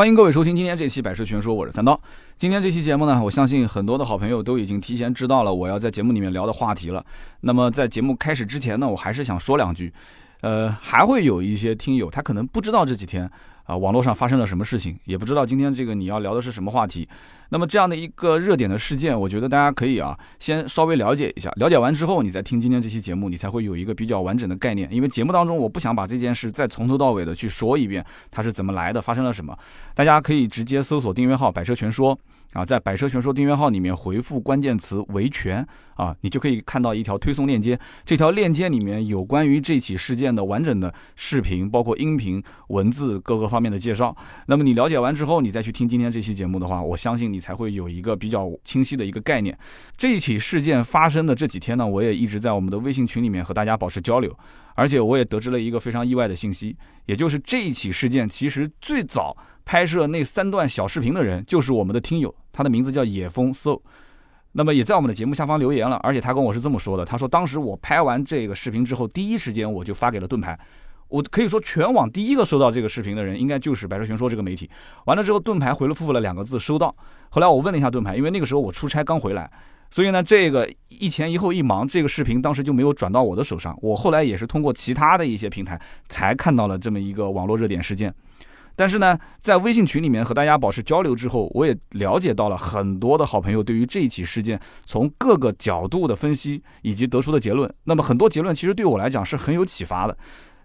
欢迎各位收听今天这期《百事全说》，我是三刀。今天这期节目呢，我相信很多的好朋友都已经提前知道了我要在节目里面聊的话题了。那么在节目开始之前呢，我还是想说两句。呃，还会有一些听友他可能不知道这几天啊网络上发生了什么事情，也不知道今天这个你要聊的是什么话题。那么这样的一个热点的事件，我觉得大家可以啊，先稍微了解一下。了解完之后，你再听今天这期节目，你才会有一个比较完整的概念。因为节目当中，我不想把这件事再从头到尾的去说一遍，它是怎么来的，发生了什么。大家可以直接搜索订阅号“百车全说”。啊，在百车全说订阅号里面回复关键词“维权”啊，你就可以看到一条推送链接。这条链接里面有关于这起事件的完整的视频，包括音频、文字各个方面的介绍。那么你了解完之后，你再去听今天这期节目的话，我相信你才会有一个比较清晰的一个概念。这一起事件发生的这几天呢，我也一直在我们的微信群里面和大家保持交流，而且我也得知了一个非常意外的信息，也就是这一起事件其实最早。拍摄那三段小视频的人就是我们的听友，他的名字叫野风 so，那么也在我们的节目下方留言了，而且他跟我是这么说的，他说当时我拍完这个视频之后，第一时间我就发给了盾牌，我可以说全网第一个收到这个视频的人应该就是百车全说这个媒体。完了之后，盾牌回了复了两个字收到。后来我问了一下盾牌，因为那个时候我出差刚回来，所以呢这个一前一后一忙，这个视频当时就没有转到我的手上。我后来也是通过其他的一些平台才看到了这么一个网络热点事件。但是呢，在微信群里面和大家保持交流之后，我也了解到了很多的好朋友对于这一起事件从各个角度的分析以及得出的结论。那么很多结论其实对我来讲是很有启发的。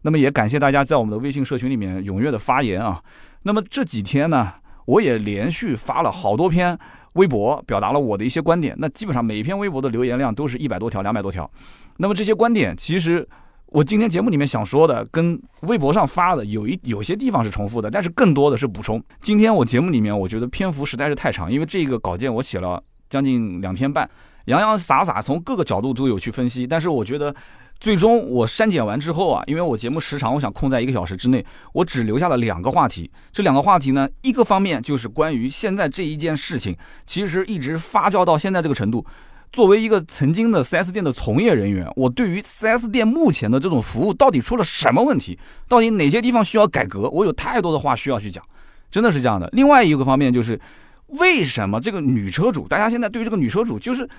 那么也感谢大家在我们的微信社群里面踊跃的发言啊。那么这几天呢，我也连续发了好多篇微博，表达了我的一些观点。那基本上每一篇微博的留言量都是一百多条、两百多条。那么这些观点其实。我今天节目里面想说的，跟微博上发的有一有些地方是重复的，但是更多的是补充。今天我节目里面，我觉得篇幅实在是太长，因为这个稿件我写了将近两天半，洋洋洒洒从各个角度都有去分析。但是我觉得，最终我删减完之后啊，因为我节目时长我想控在一个小时之内，我只留下了两个话题。这两个话题呢，一个方面就是关于现在这一件事情，其实一直发酵到现在这个程度。作为一个曾经的 4S 店的从业人员，我对于 4S 店目前的这种服务到底出了什么问题，到底哪些地方需要改革，我有太多的话需要去讲，真的是这样的。另外一个方面就是，为什么这个女车主，大家现在对于这个女车主就是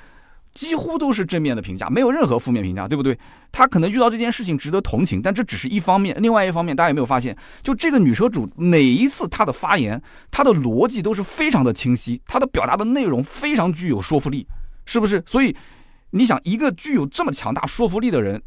几乎都是正面的评价，没有任何负面评价，对不对？他可能遇到这件事情值得同情，但这只是一方面。另外一方面，大家有没有发现，就这个女车主每一次她的发言，她的逻辑都是非常的清晰，她的表达的内容非常具有说服力。是不是？所以，你想一个具有这么强大说服力的人，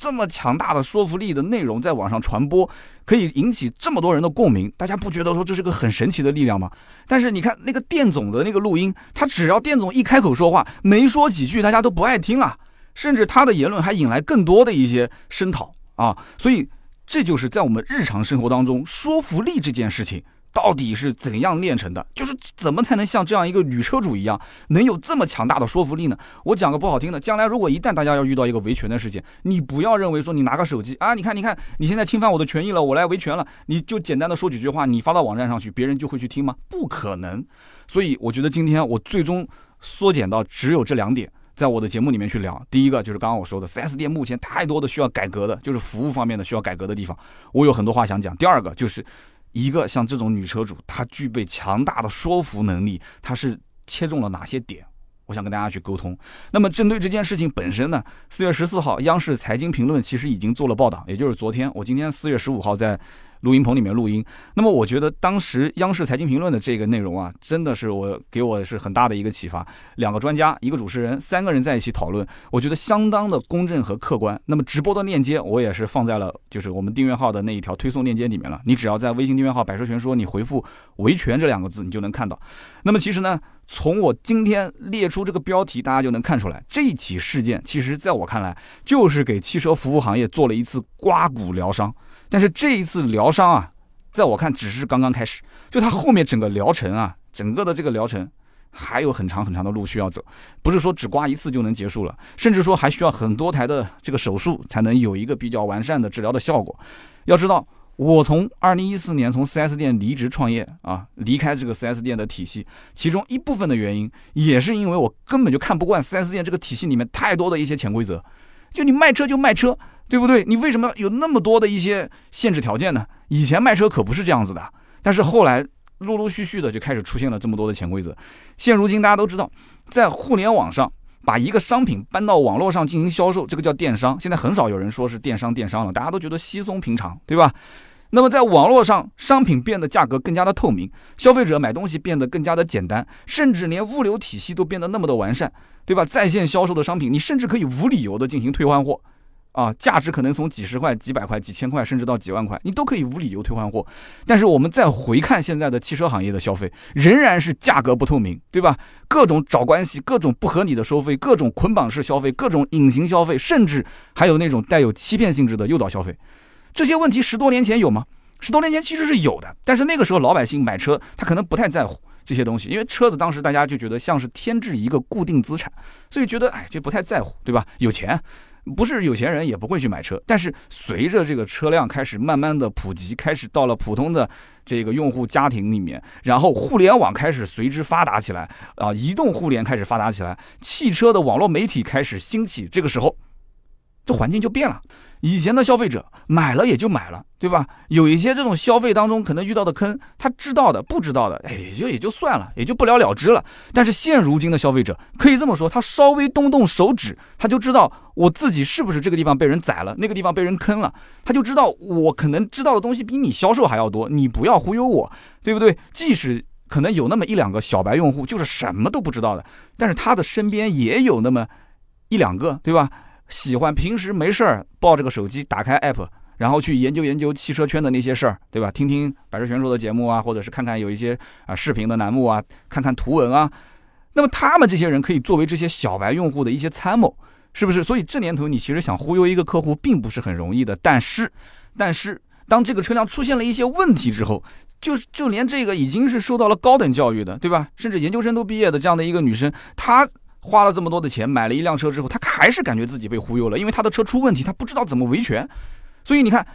这么强大的说服力的内容在网上传播，可以引起这么多人的共鸣，大家不觉得说这是个很神奇的力量吗？但是你看那个店总的那个录音，他只要店总一开口说话，没说几句，大家都不爱听了，甚至他的言论还引来更多的一些声讨啊！所以，这就是在我们日常生活当中说服力这件事情。到底是怎样炼成的？就是怎么才能像这样一个女车主一样，能有这么强大的说服力呢？我讲个不好听的，将来如果一旦大家要遇到一个维权的事件，你不要认为说你拿个手机啊，你看你看，你现在侵犯我的权益了，我来维权了，你就简单的说几句话，你发到网站上去，别人就会去听吗？不可能。所以我觉得今天我最终缩减到只有这两点，在我的节目里面去聊。第一个就是刚刚我说的四 S 店目前太多的需要改革的，就是服务方面的需要改革的地方，我有很多话想讲。第二个就是。一个像这种女车主，她具备强大的说服能力，她是切中了哪些点？我想跟大家去沟通。那么针对这件事情本身呢，四月十四号，央视财经评论其实已经做了报道，也就是昨天，我今天四月十五号在。录音棚里面录音，那么我觉得当时央视财经评论的这个内容啊，真的是我给我是很大的一个启发。两个专家，一个主持人，三个人在一起讨论，我觉得相当的公正和客观。那么直播的链接我也是放在了就是我们订阅号的那一条推送链接里面了。你只要在微信订阅号“百车全说”，你回复“维权”这两个字，你就能看到。那么其实呢，从我今天列出这个标题，大家就能看出来，这起事件其实在我看来，就是给汽车服务行业做了一次刮骨疗伤。但是这一次疗伤啊，在我看只是刚刚开始，就它后面整个疗程啊，整个的这个疗程还有很长很长的路需要走，不是说只刮一次就能结束了，甚至说还需要很多台的这个手术才能有一个比较完善的治疗的效果。要知道，我从二零一四年从 4S 店离职创业啊，离开这个 4S 店的体系，其中一部分的原因也是因为我根本就看不惯 4S 店这个体系里面太多的一些潜规则，就你卖车就卖车。对不对？你为什么有那么多的一些限制条件呢？以前卖车可不是这样子的，但是后来陆陆续续的就开始出现了这么多的潜规则。现如今大家都知道，在互联网上把一个商品搬到网络上进行销售，这个叫电商。现在很少有人说是电商电商了，大家都觉得稀松平常，对吧？那么在网络上，商品变得价格更加的透明，消费者买东西变得更加的简单，甚至连物流体系都变得那么的完善，对吧？在线销售的商品，你甚至可以无理由的进行退换货，啊，价值可能从几十块、几百块、几千块，甚至到几万块，你都可以无理由退换货。但是我们再回看现在的汽车行业的消费，仍然是价格不透明，对吧？各种找关系，各种不合理的收费，各种捆绑式消费，各种隐形消费，甚至还有那种带有欺骗性质的诱导消费。这些问题十多年前有吗？十多年前其实是有的，但是那个时候老百姓买车，他可能不太在乎这些东西，因为车子当时大家就觉得像是添置一个固定资产，所以觉得哎就不太在乎，对吧？有钱，不是有钱人也不会去买车。但是随着这个车辆开始慢慢的普及，开始到了普通的这个用户家庭里面，然后互联网开始随之发达起来啊，移动互联开始发达起来，汽车的网络媒体开始兴起，这个时候，这环境就变了。以前的消费者买了也就买了，对吧？有一些这种消费当中可能遇到的坑，他知道的、不知道的，哎，也就也就算了，也就不了了之了。但是现如今的消费者可以这么说，他稍微动动手指，他就知道我自己是不是这个地方被人宰了，那个地方被人坑了，他就知道我可能知道的东西比你销售还要多，你不要忽悠我，对不对？即使可能有那么一两个小白用户，就是什么都不知道的，但是他的身边也有那么一两个，对吧？喜欢平时没事儿抱着个手机，打开 app，然后去研究研究汽车圈的那些事儿，对吧？听听百事全说的节目啊，或者是看看有一些啊视频的栏目啊，看看图文啊。那么他们这些人可以作为这些小白用户的一些参谋，是不是？所以这年头你其实想忽悠一个客户并不是很容易的。但是，但是当这个车辆出现了一些问题之后，就就连这个已经是受到了高等教育的，对吧？甚至研究生都毕业的这样的一个女生，她。花了这么多的钱买了一辆车之后，他还是感觉自己被忽悠了，因为他的车出问题，他不知道怎么维权。所以你看，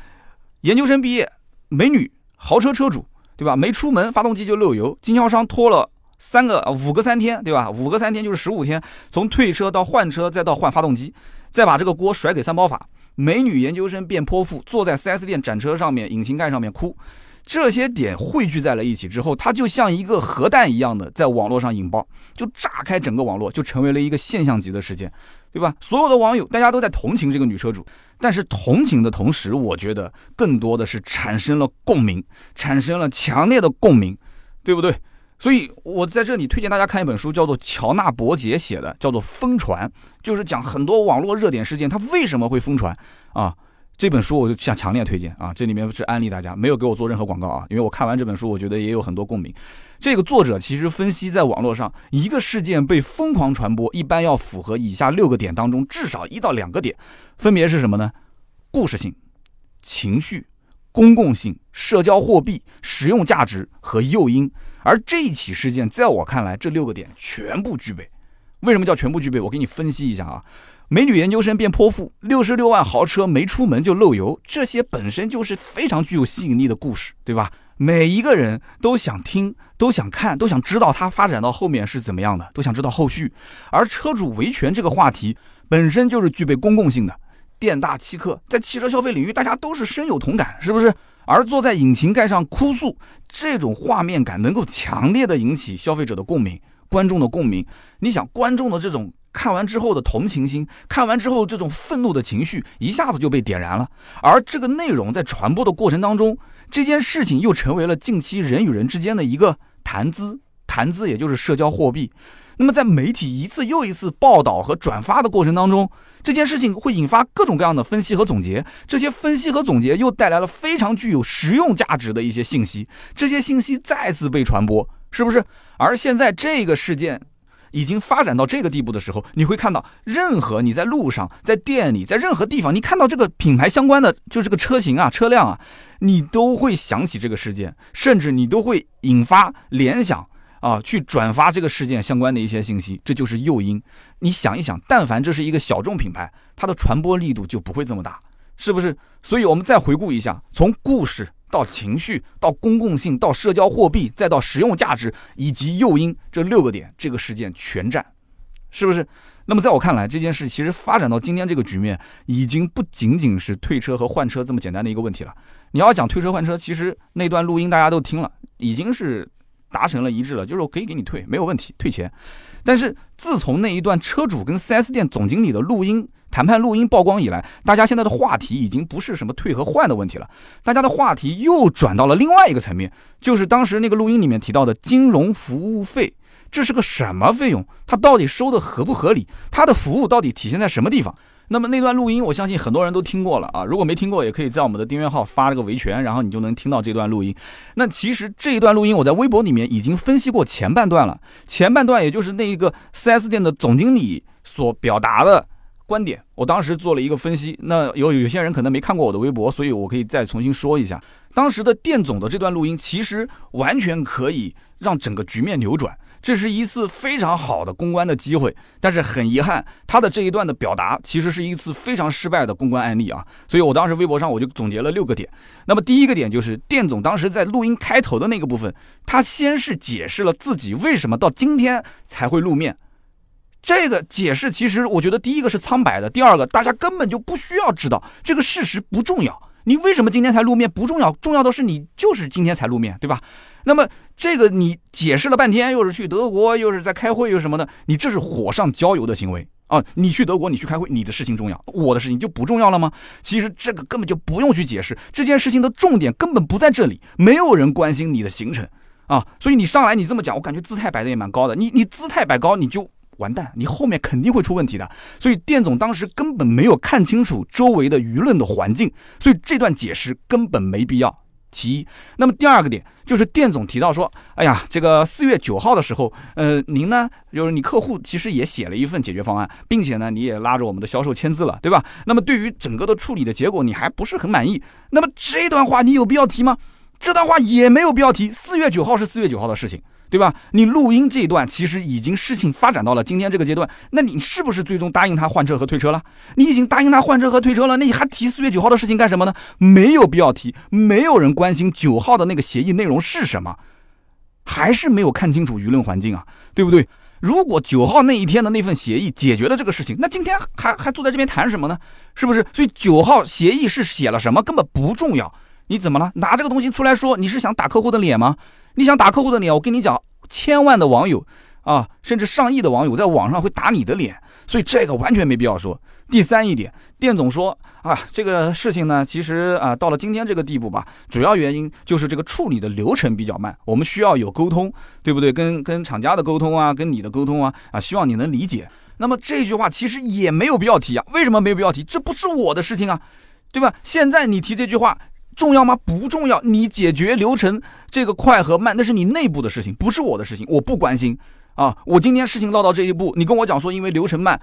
研究生毕业，美女，豪车车主，对吧？没出门，发动机就漏油，经销商拖了三个、五个三天，对吧？五个三天就是十五天，从退车到换车，再到换发动机，再把这个锅甩给三包法。美女研究生变泼妇，坐在 4S 店展车上面，引擎盖上面哭。这些点汇聚在了一起之后，它就像一个核弹一样的在网络上引爆，就炸开整个网络，就成为了一个现象级的事件，对吧？所有的网友大家都在同情这个女车主，但是同情的同时，我觉得更多的是产生了共鸣，产生了强烈的共鸣，对不对？所以我在这里推荐大家看一本书，叫做乔纳伯杰写的，叫做《疯传》，就是讲很多网络热点事件它为什么会疯传啊。这本书我就想强烈推荐啊！这里面是安利大家，没有给我做任何广告啊，因为我看完这本书，我觉得也有很多共鸣。这个作者其实分析，在网络上一个事件被疯狂传播，一般要符合以下六个点当中至少一到两个点，分别是什么呢？故事性、情绪、公共性、社交货币、实用价值和诱因。而这一起事件，在我看来，这六个点全部具备。为什么叫全部具备？我给你分析一下啊。美女研究生变泼妇，六十六万豪车没出门就漏油，这些本身就是非常具有吸引力的故事，对吧？每一个人都想听，都想看，都想知道它发展到后面是怎么样的，都想知道后续。而车主维权这个话题本身就是具备公共性的，店大欺客，在汽车消费领域大家都是深有同感，是不是？而坐在引擎盖上哭诉，这种画面感能够强烈的引起消费者的共鸣，观众的共鸣。你想，观众的这种。看完之后的同情心，看完之后这种愤怒的情绪一下子就被点燃了。而这个内容在传播的过程当中，这件事情又成为了近期人与人之间的一个谈资，谈资也就是社交货币。那么在媒体一次又一次报道和转发的过程当中，这件事情会引发各种各样的分析和总结。这些分析和总结又带来了非常具有实用价值的一些信息。这些信息再次被传播，是不是？而现在这个事件。已经发展到这个地步的时候，你会看到，任何你在路上、在店里、在任何地方，你看到这个品牌相关的，就这个车型啊、车辆啊，你都会想起这个事件，甚至你都会引发联想啊，去转发这个事件相关的一些信息，这就是诱因。你想一想，但凡这是一个小众品牌，它的传播力度就不会这么大，是不是？所以我们再回顾一下，从故事。到情绪，到公共性，到社交货币，再到实用价值以及诱因这六个点，这个事件全占，是不是？那么在我看来，这件事其实发展到今天这个局面，已经不仅仅是退车和换车这么简单的一个问题了。你要讲退车换车，其实那段录音大家都听了，已经是达成了一致了，就是我可以给你退，没有问题，退钱。但是自从那一段车主跟 4S 店总经理的录音谈判录音曝光以来，大家现在的话题已经不是什么退和换的问题了，大家的话题又转到了另外一个层面，就是当时那个录音里面提到的金融服务费。这是个什么费用？它到底收的合不合理？它的服务到底体现在什么地方？那么那段录音，我相信很多人都听过了啊。如果没听过，也可以在我们的订阅号发这个维权，然后你就能听到这段录音。那其实这一段录音，我在微博里面已经分析过前半段了。前半段也就是那一个 4S 店的总经理所表达的观点，我当时做了一个分析。那有有些人可能没看过我的微博，所以我可以再重新说一下。当时的店总的这段录音，其实完全可以让整个局面扭转。这是一次非常好的公关的机会，但是很遗憾，他的这一段的表达其实是一次非常失败的公关案例啊。所以我当时微博上我就总结了六个点。那么第一个点就是店总当时在录音开头的那个部分，他先是解释了自己为什么到今天才会露面。这个解释其实我觉得第一个是苍白的，第二个大家根本就不需要知道这个事实不重要。你为什么今天才露面不重要，重要的是你就是今天才露面，对吧？那么这个你解释了半天，又是去德国，又是在开会，又什么的，你这是火上浇油的行为啊！你去德国，你去开会，你的事情重要，我的事情就不重要了吗？其实这个根本就不用去解释，这件事情的重点根本不在这里，没有人关心你的行程啊！所以你上来你这么讲，我感觉姿态摆的也蛮高的，你你姿态摆高，你就完蛋，你后面肯定会出问题的。所以店总当时根本没有看清楚周围的舆论的环境，所以这段解释根本没必要。其一，那么第二个点就是店总提到说，哎呀，这个四月九号的时候，呃，您呢，就是你客户其实也写了一份解决方案，并且呢，你也拉着我们的销售签字了，对吧？那么对于整个的处理的结果，你还不是很满意？那么这段话你有必要提吗？这段话也没有必要提。四月九号是四月九号的事情。对吧？你录音这一段其实已经事情发展到了今天这个阶段，那你是不是最终答应他换车和退车了？你已经答应他换车和退车了，那你还提四月九号的事情干什么呢？没有必要提，没有人关心九号的那个协议内容是什么，还是没有看清楚舆论环境啊，对不对？如果九号那一天的那份协议解决了这个事情，那今天还还坐在这边谈什么呢？是不是？所以九号协议是写了什么根本不重要，你怎么了？拿这个东西出来说，你是想打客户的脸吗？你想打客户的脸，我跟你讲，千万的网友啊，甚至上亿的网友在网上会打你的脸，所以这个完全没必要说。第三一点，店总说啊，这个事情呢，其实啊，到了今天这个地步吧，主要原因就是这个处理的流程比较慢，我们需要有沟通，对不对？跟跟厂家的沟通啊，跟你的沟通啊，啊，希望你能理解。那么这句话其实也没有必要提啊，为什么没有必要提？这不是我的事情啊，对吧？现在你提这句话。重要吗？不重要。你解决流程这个快和慢，那是你内部的事情，不是我的事情，我不关心啊。我今天事情落到这一步，你跟我讲说因为流程慢，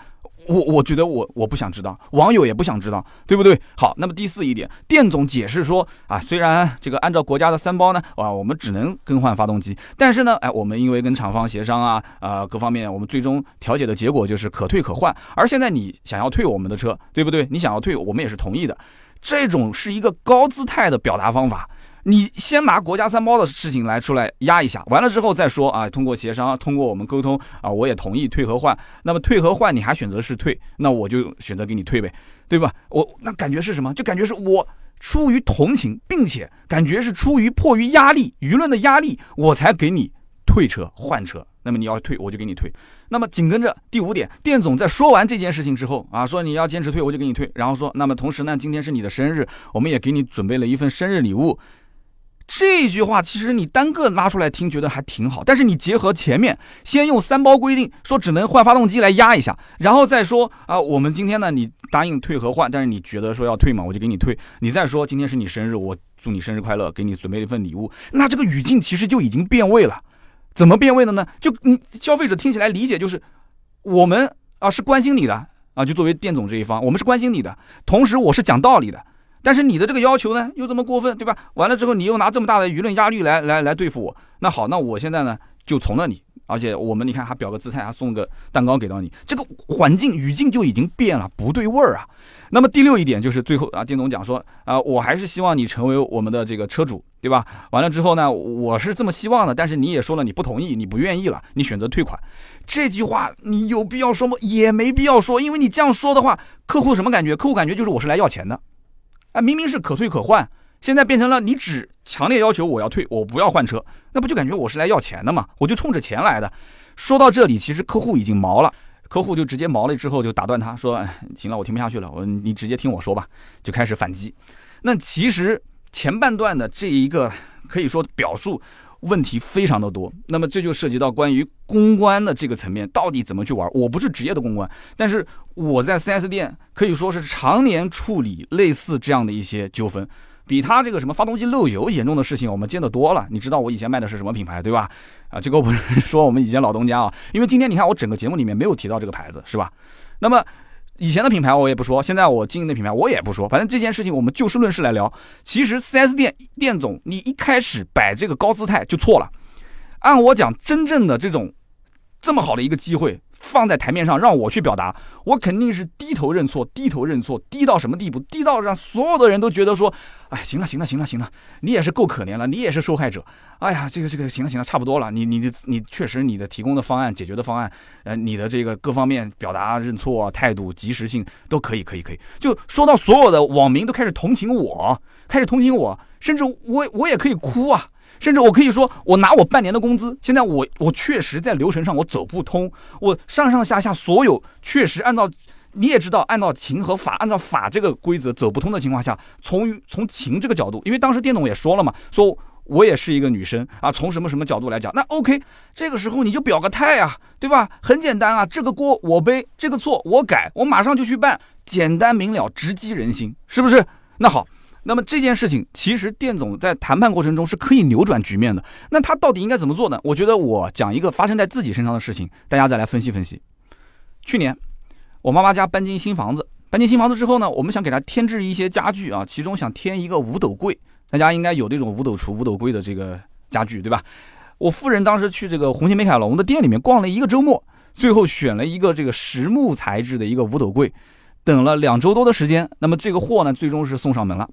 我我觉得我我不想知道，网友也不想知道，对不对？好，那么第四一点，店总解释说啊，虽然这个按照国家的三包呢，啊，我们只能更换发动机，但是呢，哎，我们因为跟厂方协商啊，啊，各方面我们最终调解的结果就是可退可换。而现在你想要退我们的车，对不对？你想要退，我们也是同意的。这种是一个高姿态的表达方法，你先拿国家三包的事情来出来压一下，完了之后再说啊，通过协商，通过我们沟通啊，我也同意退和换。那么退和换你还选择是退，那我就选择给你退呗，对吧？我那感觉是什么？就感觉是我出于同情，并且感觉是出于迫于压力、舆论的压力，我才给你退车换车。那么你要退，我就给你退。那么紧跟着第五点，店总在说完这件事情之后啊，说你要坚持退，我就给你退。然后说，那么同时呢，今天是你的生日，我们也给你准备了一份生日礼物。这句话其实你单个拉出来听，觉得还挺好。但是你结合前面，先用三包规定说只能换发动机来压一下，然后再说啊，我们今天呢，你答应退和换，但是你觉得说要退嘛，我就给你退。你再说今天是你生日，我祝你生日快乐，给你准备了一份礼物。那这个语境其实就已经变味了。怎么变味的呢？就你消费者听起来理解就是，我们啊是关心你的啊，就作为店总这一方，我们是关心你的，同时我是讲道理的，但是你的这个要求呢又这么过分，对吧？完了之后你又拿这么大的舆论压力来来来对付我，那好，那我现在呢就从了你，而且我们你看还表个姿态，还送个蛋糕给到你，这个环境语境就已经变了，不对味儿啊。那么第六一点就是最后啊，丁总讲说啊，我还是希望你成为我们的这个车主，对吧？完了之后呢，我是这么希望的，但是你也说了你不同意，你不愿意了，你选择退款。这句话你有必要说吗？也没必要说，因为你这样说的话，客户什么感觉？客户感觉就是我是来要钱的，啊，明明是可退可换，现在变成了你只强烈要求我要退，我不要换车，那不就感觉我是来要钱的嘛？我就冲着钱来的。说到这里，其实客户已经毛了，客户就直接毛了之后就打断他说：“哎，行了，我听不下去了，我你直接听我说吧。”就开始反击。那其实前半段的这一个可以说表述。问题非常的多，那么这就涉及到关于公关的这个层面，到底怎么去玩？我不是职业的公关，但是我在 4S 店可以说是常年处理类似这样的一些纠纷，比他这个什么发动机漏油严重的事情我们见得多了。你知道我以前卖的是什么品牌对吧？啊，这个我不是 说我们以前老东家啊，因为今天你看我整个节目里面没有提到这个牌子是吧？那么。以前的品牌我也不说，现在我经营的品牌我也不说，反正这件事情我们就事论事来聊。其实 4S 店店总，你一开始摆这个高姿态就错了。按我讲，真正的这种这么好的一个机会。放在台面上让我去表达，我肯定是低头认错，低头认错，低到什么地步？低到让所有的人都觉得说，哎，行了，行了，行了，行了，你也是够可怜了，你也是受害者。哎呀，这个这个，行了，行了，差不多了。你你的你确实你的提供的方案解决的方案，呃，你的这个各方面表达认错态度及时性都可以，可以，可以。就说到所有的网民都开始同情我，开始同情我，甚至我我也可以哭啊。甚至我可以说，我拿我半年的工资，现在我我确实在流程上我走不通，我上上下下所有确实按照你也知道，按照情和法，按照法这个规则走不通的情况下，从从情这个角度，因为当时店总也说了嘛，说我也是一个女生啊，从什么什么角度来讲，那 OK，这个时候你就表个态啊，对吧？很简单啊，这个锅我背，这个错我改，我马上就去办，简单明了，直击人心，是不是？那好。那么这件事情，其实店总在谈判过程中是可以扭转局面的。那他到底应该怎么做呢？我觉得我讲一个发生在自己身上的事情，大家再来分析分析。去年我妈妈家搬进新房子，搬进新房子之后呢，我们想给她添置一些家具啊，其中想添一个五斗柜。大家应该有这种五斗橱、五斗柜的这个家具，对吧？我夫人当时去这个红星美凯龙的店里面逛了一个周末，最后选了一个这个实木材质的一个五斗柜，等了两周多的时间，那么这个货呢，最终是送上门了。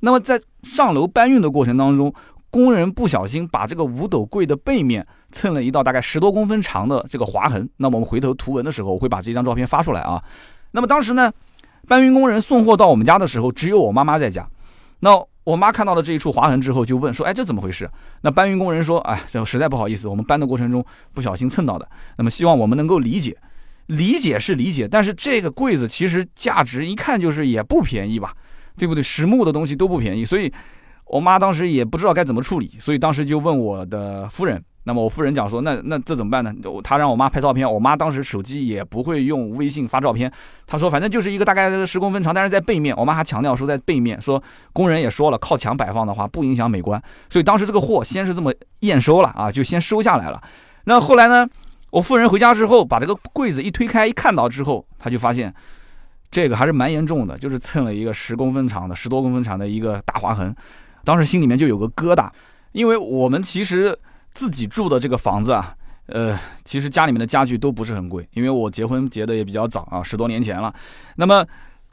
那么在上楼搬运的过程当中，工人不小心把这个五斗柜的背面蹭了一道大概十多公分长的这个划痕。那么我们回头图文的时候，我会把这张照片发出来啊。那么当时呢，搬运工人送货到我们家的时候，只有我妈妈在家。那我妈看到了这一处划痕之后，就问说：“哎，这怎么回事？”那搬运工人说：“哎，这实在不好意思，我们搬的过程中不小心蹭到的。那么希望我们能够理解，理解是理解，但是这个柜子其实价值一看就是也不便宜吧。”对不对？实木的东西都不便宜，所以我妈当时也不知道该怎么处理，所以当时就问我的夫人。那么我夫人讲说，那那这怎么办呢？她让我妈拍照片，我妈当时手机也不会用微信发照片。她说，反正就是一个大概十公分长，但是在背面。我妈还强调说在背面，说工人也说了，靠墙摆放的话不影响美观。所以当时这个货先是这么验收了啊，就先收下来了。那后来呢，我夫人回家之后把这个柜子一推开，一看到之后，她就发现。这个还是蛮严重的，就是蹭了一个十公分长的、十多公分长的一个大划痕，当时心里面就有个疙瘩，因为我们其实自己住的这个房子啊，呃，其实家里面的家具都不是很贵，因为我结婚结的也比较早啊，十多年前了。那么，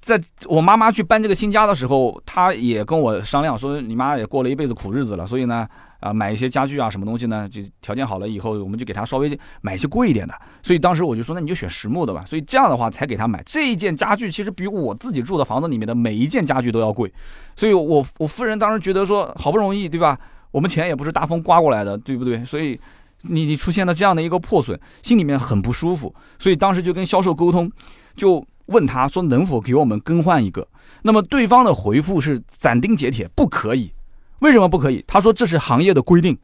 在我妈妈去搬这个新家的时候，她也跟我商量说，你妈也过了一辈子苦日子了，所以呢。啊，买一些家具啊，什么东西呢？就条件好了以后，我们就给他稍微买一些贵一点的。所以当时我就说，那你就选实木的吧。所以这样的话才给他买这一件家具，其实比我自己住的房子里面的每一件家具都要贵。所以我我夫人当时觉得说，好不容易对吧？我们钱也不是大风刮过来的，对不对？所以你你出现了这样的一个破损，心里面很不舒服。所以当时就跟销售沟通，就问他说能否给我们更换一个。那么对方的回复是斩钉截铁，不可以。为什么不可以？他说这是行业的规定，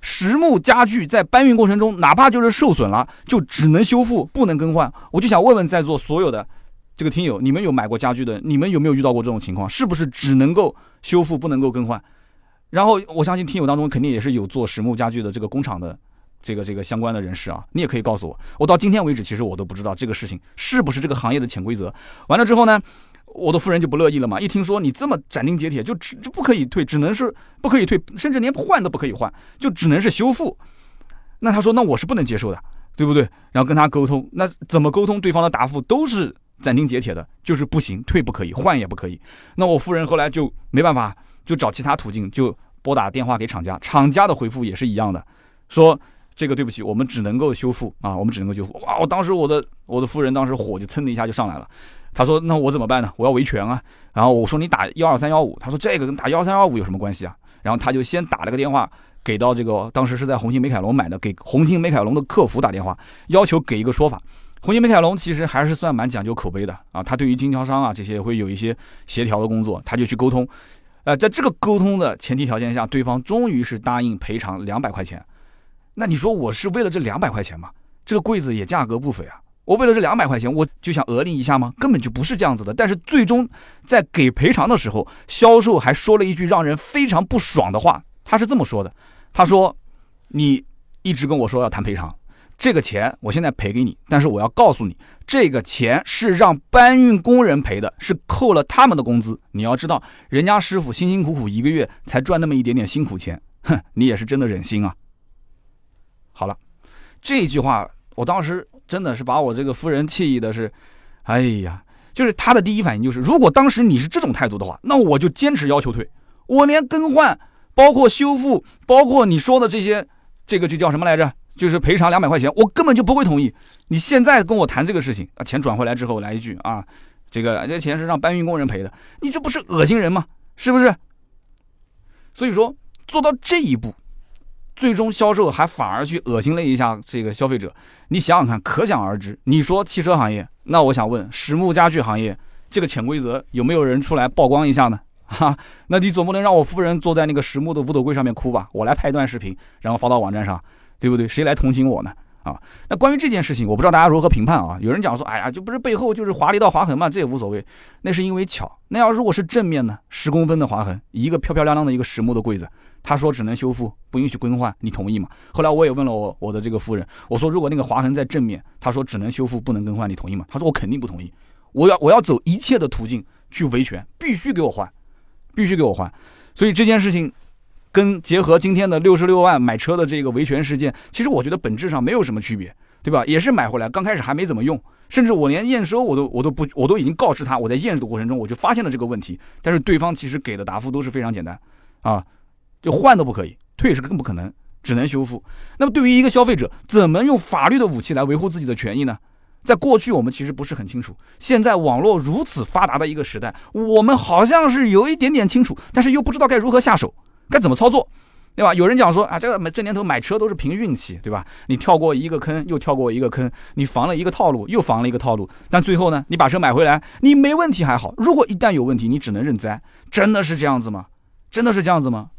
实木家具在搬运过程中，哪怕就是受损了，就只能修复，不能更换。我就想问问在座所有的这个听友，你们有买过家具的？你们有没有遇到过这种情况？是不是只能够修复，不能够更换？然后我相信听友当中肯定也是有做实木家具的这个工厂的这个这个相关的人士啊，你也可以告诉我。我到今天为止，其实我都不知道这个事情是不是这个行业的潜规则。完了之后呢？我的夫人就不乐意了嘛，一听说你这么斩钉截铁，就只就不可以退，只能是不可以退，甚至连换都不可以换，就只能是修复。那他说，那我是不能接受的，对不对？然后跟他沟通，那怎么沟通？对方的答复都是斩钉截铁的，就是不行，退不可以，换也不可以。那我夫人后来就没办法，就找其他途径，就拨打电话给厂家，厂家的回复也是一样的，说这个对不起，我们只能够修复啊，我们只能够修复。哇，我当时我的我的夫人当时火就蹭的一下就上来了。他说那我怎么办呢？我要维权啊。然后我说你打幺二三幺五，他说这个跟打幺三幺五有什么关系啊？然后他就先打了个电话给到这个当时是在红星美凯龙买的，给红星美凯龙的客服打电话，要求给一个说法。红星美凯龙其实还是算蛮讲究口碑的啊，他对于经销商啊这些会有一些协调的工作，他就去沟通。呃，在这个沟通的前提条件下，对方终于是答应赔偿两百块钱。那你说我是为了这两百块钱吗？这个柜子也价格不菲啊。我为了这两百块钱，我就想讹你一下吗？根本就不是这样子的。但是最终在给赔偿的时候，销售还说了一句让人非常不爽的话。他是这么说的：“他说，你一直跟我说要谈赔偿，这个钱我现在赔给你，但是我要告诉你，这个钱是让搬运工人赔的，是扣了他们的工资。你要知道，人家师傅辛辛苦苦一个月才赚那么一点点辛苦钱，哼，你也是真的忍心啊。”好了，这句话我当时。真的是把我这个夫人气的是，哎呀，就是他的第一反应就是，如果当时你是这种态度的话，那我就坚持要求退，我连更换、包括修复、包括你说的这些，这个就叫什么来着？就是赔偿两百块钱，我根本就不会同意。你现在跟我谈这个事情，啊，钱转回来之后来一句啊，这个这钱是让搬运工人赔的，你这不是恶心人吗？是不是？所以说做到这一步。最终销售还反而去恶心了一下这个消费者，你想想看，可想而知。你说汽车行业，那我想问实木家具行业这个潜规则有没有人出来曝光一下呢？哈，那你总不能让我夫人坐在那个实木的五斗柜上面哭吧？我来拍一段视频，然后发到网站上，对不对？谁来同情我呢？啊，那关于这件事情，我不知道大家如何评判啊？有人讲说，哎呀，就不是背后就是划了一道划痕嘛，这也无所谓，那是因为巧。那要如果是正面呢？十公分的划痕，一个漂漂亮亮的一个实木的柜子。他说只能修复，不允许更换，你同意吗？后来我也问了我我的这个夫人，我说如果那个划痕在正面，他说只能修复，不能更换，你同意吗？他说我肯定不同意，我要我要走一切的途径去维权，必须给我换，必须给我换。所以这件事情跟结合今天的六十六万买车的这个维权事件，其实我觉得本质上没有什么区别，对吧？也是买回来刚开始还没怎么用，甚至我连验收我都我都不我都已经告知他，我在验收的过程中我就发现了这个问题，但是对方其实给的答复都是非常简单啊。就换都不可以，退是更不可能，只能修复。那么对于一个消费者，怎么用法律的武器来维护自己的权益呢？在过去我们其实不是很清楚，现在网络如此发达的一个时代，我们好像是有一点点清楚，但是又不知道该如何下手，该怎么操作，对吧？有人讲说啊，这个这年头买车都是凭运气，对吧？你跳过一个坑又跳过一个坑，你防了一个套路又防了一个套路，但最后呢，你把车买回来，你没问题还好，如果一旦有问题，你只能认栽。真的是这样子吗？真的是这样子吗？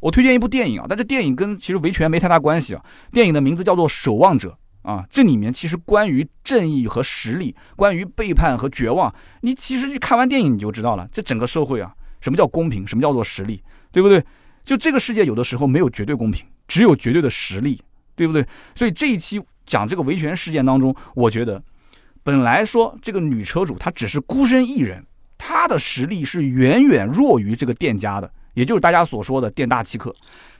我推荐一部电影啊，但这电影跟其实维权没太大关系啊。电影的名字叫做《守望者》啊，这里面其实关于正义和实力，关于背叛和绝望，你其实去看完电影你就知道了。这整个社会啊，什么叫公平，什么叫做实力，对不对？就这个世界有的时候没有绝对公平，只有绝对的实力，对不对？所以这一期讲这个维权事件当中，我觉得本来说这个女车主她只是孤身一人，她的实力是远远弱于这个店家的。也就是大家所说的店大欺客，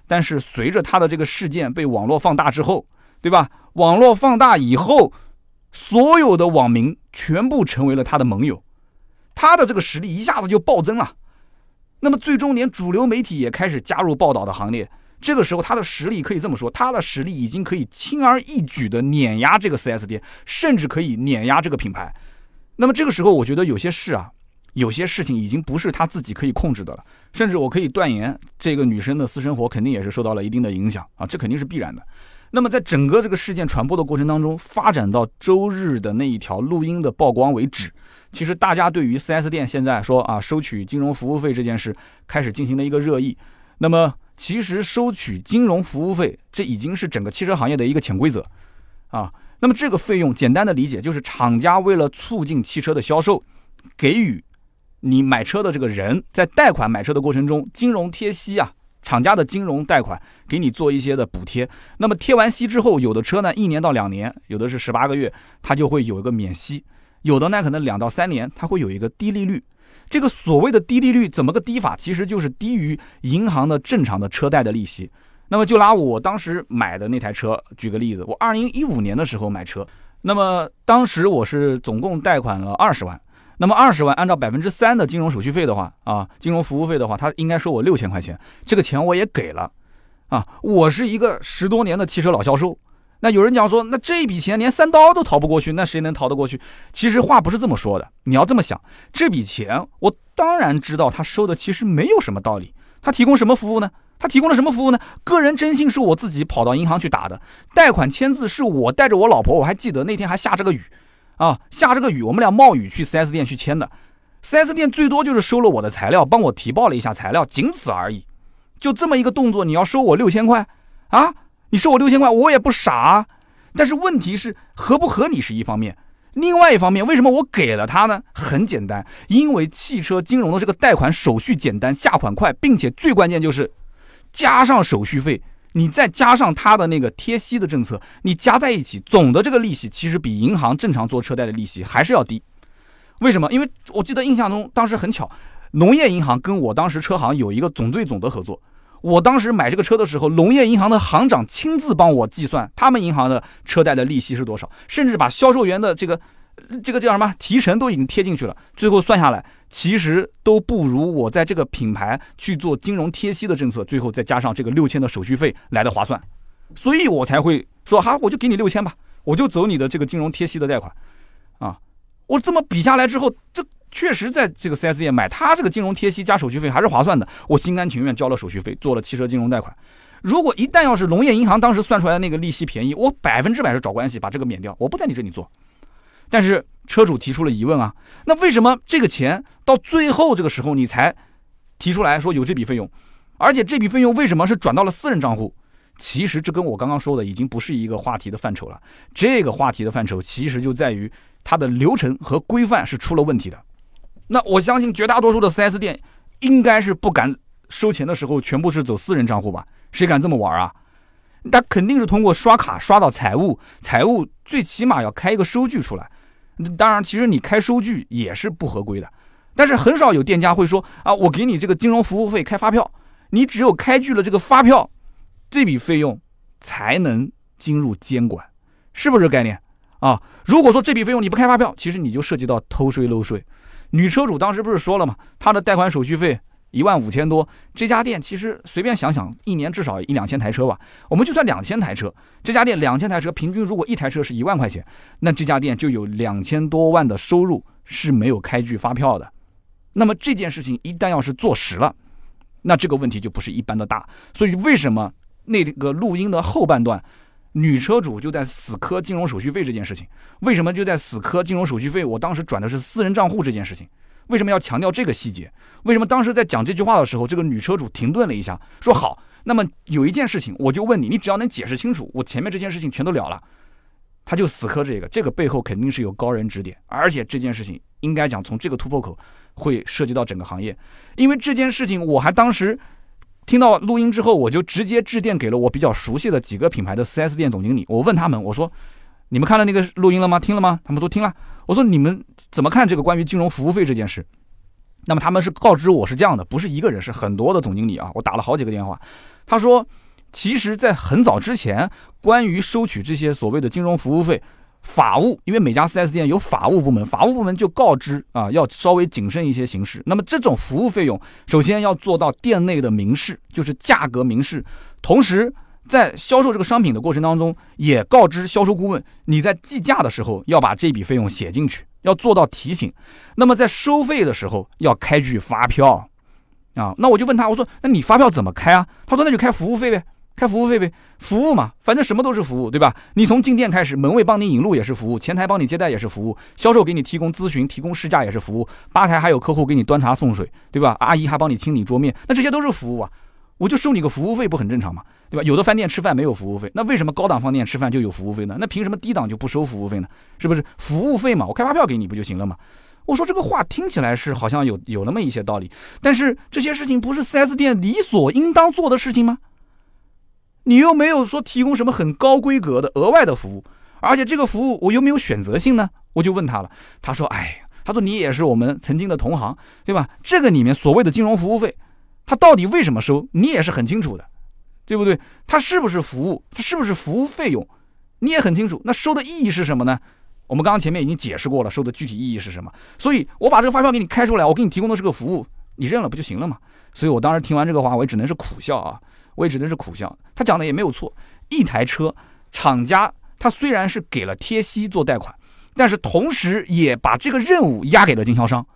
但是随着她的这个事件被网络放大之后，对吧？网络放大以后，所有的网民全部成为了她的盟友，她的这个实力一下子就暴增了。那么最终连主流媒体也开始加入报道的行列。这个时候他的实力可以这么说，他的实力已经可以轻而易举的碾压这个 4S 店，甚至可以碾压这个品牌。那么这个时候，我觉得有些事啊。有些事情已经不是他自己可以控制的了，甚至我可以断言，这个女生的私生活肯定也是受到了一定的影响啊，这肯定是必然的。那么在整个这个事件传播的过程当中，发展到周日的那一条录音的曝光为止，其实大家对于 4S 店现在说啊收取金融服务费这件事开始进行了一个热议。那么其实收取金融服务费，这已经是整个汽车行业的一个潜规则啊。那么这个费用简单的理解就是厂家为了促进汽车的销售，给予。你买车的这个人在贷款买车的过程中，金融贴息啊，厂家的金融贷款给你做一些的补贴。那么贴完息之后，有的车呢一年到两年，有的是十八个月，它就会有一个免息；有的呢可能两到三年，它会有一个低利率。这个所谓的低利率怎么个低法？其实就是低于银行的正常的车贷的利息。那么就拿我当时买的那台车举个例子，我二零一五年的时候买车，那么当时我是总共贷款了二十万。那么二十万，按照百分之三的金融手续费的话，啊，金融服务费的话，他应该收我六千块钱，这个钱我也给了，啊，我是一个十多年的汽车老销售，那有人讲说，那这笔钱连三刀都逃不过去，那谁能逃得过去？其实话不是这么说的，你要这么想，这笔钱我当然知道他收的其实没有什么道理。他提供什么服务呢？他提供了什么服务呢？个人征信是我自己跑到银行去打的，贷款签字是我带着我老婆，我还记得那天还下着个雨，啊，下着个雨，我们俩冒雨去 4S 店去签的，4S 店最多就是收了我的材料，帮我提报了一下材料，仅此而已。就这么一个动作，你要收我六千块啊？你收我六千块，我也不傻。但是问题是合不合理是一方面，另外一方面，为什么我给了他呢？很简单，因为汽车金融的这个贷款手续简单，下款快，并且最关键就是加上手续费，你再加上他的那个贴息的政策，你加在一起，总的这个利息其实比银行正常做车贷的利息还是要低。为什么？因为我记得印象中当时很巧，农业银行跟我当时车行有一个总对总的合作。我当时买这个车的时候，农业银行的行长亲自帮我计算他们银行的车贷的利息是多少，甚至把销售员的这个这个叫什么提成都已经贴进去了。最后算下来，其实都不如我在这个品牌去做金融贴息的政策，最后再加上这个六千的手续费来的划算。所以我才会说哈，我就给你六千吧，我就走你的这个金融贴息的贷款啊。我这么比下来之后，这。确实，在这个 4S 店买，他这个金融贴息加手续费还是划算的。我心甘情愿交了手续费，做了汽车金融贷款。如果一旦要是农业银行当时算出来的那个利息便宜，我百分之百是找关系把这个免掉，我不在你这里做。但是车主提出了疑问啊，那为什么这个钱到最后这个时候你才提出来说有这笔费用？而且这笔费用为什么是转到了私人账户？其实这跟我刚刚说的已经不是一个话题的范畴了。这个话题的范畴其实就在于它的流程和规范是出了问题的。那我相信绝大多数的 4S 店应该是不敢收钱的时候全部是走私人账户吧？谁敢这么玩啊？他肯定是通过刷卡刷到财务，财务最起码要开一个收据出来。当然，其实你开收据也是不合规的。但是很少有店家会说啊，我给你这个金融服务费开发票，你只有开具了这个发票，这笔费用才能进入监管，是不是概念啊？如果说这笔费用你不开发票，其实你就涉及到偷税漏税。女车主当时不是说了吗？她的贷款手续费一万五千多，这家店其实随便想想，一年至少一两千台车吧。我们就算两千台车，这家店两千台车，平均如果一台车是一万块钱，那这家店就有两千多万的收入是没有开具发票的。那么这件事情一旦要是坐实了，那这个问题就不是一般的大。所以为什么那个录音的后半段？女车主就在死磕金融手续费这件事情，为什么就在死磕金融手续费？我当时转的是私人账户这件事情，为什么要强调这个细节？为什么当时在讲这句话的时候，这个女车主停顿了一下，说好，那么有一件事情，我就问你，你只要能解释清楚，我前面这件事情全都了了。他就死磕这个，这个背后肯定是有高人指点，而且这件事情应该讲从这个突破口会涉及到整个行业，因为这件事情我还当时。听到录音之后，我就直接致电给了我比较熟悉的几个品牌的 4S 店总经理。我问他们，我说：“你们看了那个录音了吗？听了吗？”他们都听了。我说：“你们怎么看这个关于金融服务费这件事？”那么他们是告知我是这样的，不是一个人，是很多的总经理啊。我打了好几个电话。他说：“其实，在很早之前，关于收取这些所谓的金融服务费。”法务，因为每家 4S 店有法务部门，法务部门就告知啊，要稍微谨慎一些行事。那么这种服务费用，首先要做到店内的明示，就是价格明示。同时，在销售这个商品的过程当中，也告知销售顾问，你在计价的时候要把这笔费用写进去，要做到提醒。那么在收费的时候要开具发票啊。那我就问他，我说，那你发票怎么开啊？他说，那就开服务费呗。开服务费呗，服务嘛，反正什么都是服务，对吧？你从进店开始，门卫帮你引路也是服务，前台帮你接待也是服务，销售给你提供咨询、提供试驾也是服务，吧台还有客户给你端茶送水，对吧？阿姨还帮你清理桌面，那这些都是服务啊，我就收你个服务费不很正常吗？对吧？有的饭店吃饭没有服务费，那为什么高档饭店吃饭就有服务费呢？那凭什么低档就不收服务费呢？是不是服务费嘛？我开发票给你不就行了吗？我说这个话听起来是好像有有那么一些道理，但是这些事情不是 4S 店理所应当做的事情吗？你又没有说提供什么很高规格的额外的服务，而且这个服务我又没有选择性呢？我就问他了，他说：“哎，他说你也是我们曾经的同行，对吧？这个里面所谓的金融服务费，他到底为什么收？你也是很清楚的，对不对？他是不是服务？他是不是服务费用？你也很清楚。那收的意义是什么呢？我们刚刚前面已经解释过了，收的具体意义是什么。所以我把这个发票给你开出来，我给你提供的是个服务，你认了不就行了嘛？所以我当时听完这个话，我也只能是苦笑啊。我也只能是苦笑，他讲的也没有错。一台车厂家他虽然是给了贴息做贷款，但是同时也把这个任务压给了经销商。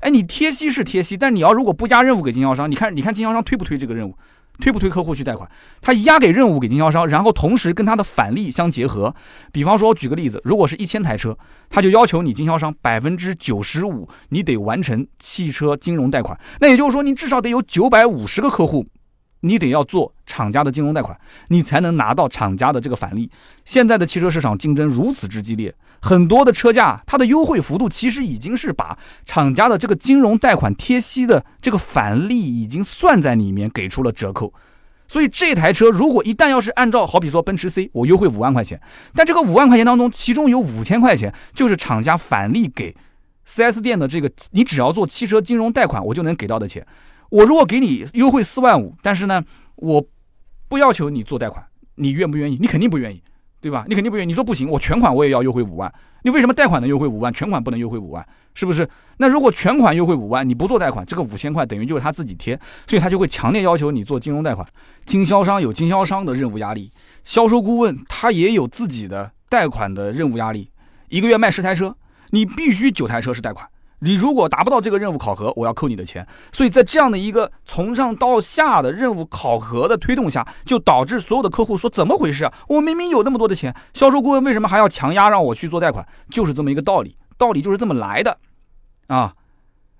哎，你贴息是贴息，但你要如果不压任务给经销商，你看你看经销商推不推这个任务？推不推客户去贷款？他压给任务给经销商，然后同时跟他的返利相结合。比方说，我举个例子，如果是一千台车，他就要求你经销商百分之九十五，你得完成汽车金融贷款。那也就是说，你至少得有九百五十个客户，你得要做厂家的金融贷款，你才能拿到厂家的这个返利。现在的汽车市场竞争如此之激烈，很多的车价它的优惠幅度其实已经是把厂家的这个金融贷款贴息的这个返利已经算在里面，给出了折扣。所以这台车如果一旦要是按照好比说奔驰 C，我优惠五万块钱，但这个五万块钱当中，其中有五千块钱就是厂家返利给 4S 店的这个，你只要做汽车金融贷款，我就能给到的钱。我如果给你优惠四万五，但是呢，我不要求你做贷款，你愿不愿意？你肯定不愿意，对吧？你肯定不愿意。你说不行，我全款我也要优惠五万。你为什么贷款能优惠五万，全款不能优惠五万？是不是？那如果全款优惠五万，你不做贷款，这个五千块等于就是他自己贴，所以他就会强烈要求你做金融贷款。经销商有经销商的任务压力，销售顾问他也有自己的贷款的任务压力。一个月卖十台车，你必须九台车是贷款。你如果达不到这个任务考核，我要扣你的钱。所以在这样的一个从上到下的任务考核的推动下，就导致所有的客户说怎么回事啊？我明明有那么多的钱，销售顾问为什么还要强压让我去做贷款？就是这么一个道理，道理就是这么来的，啊。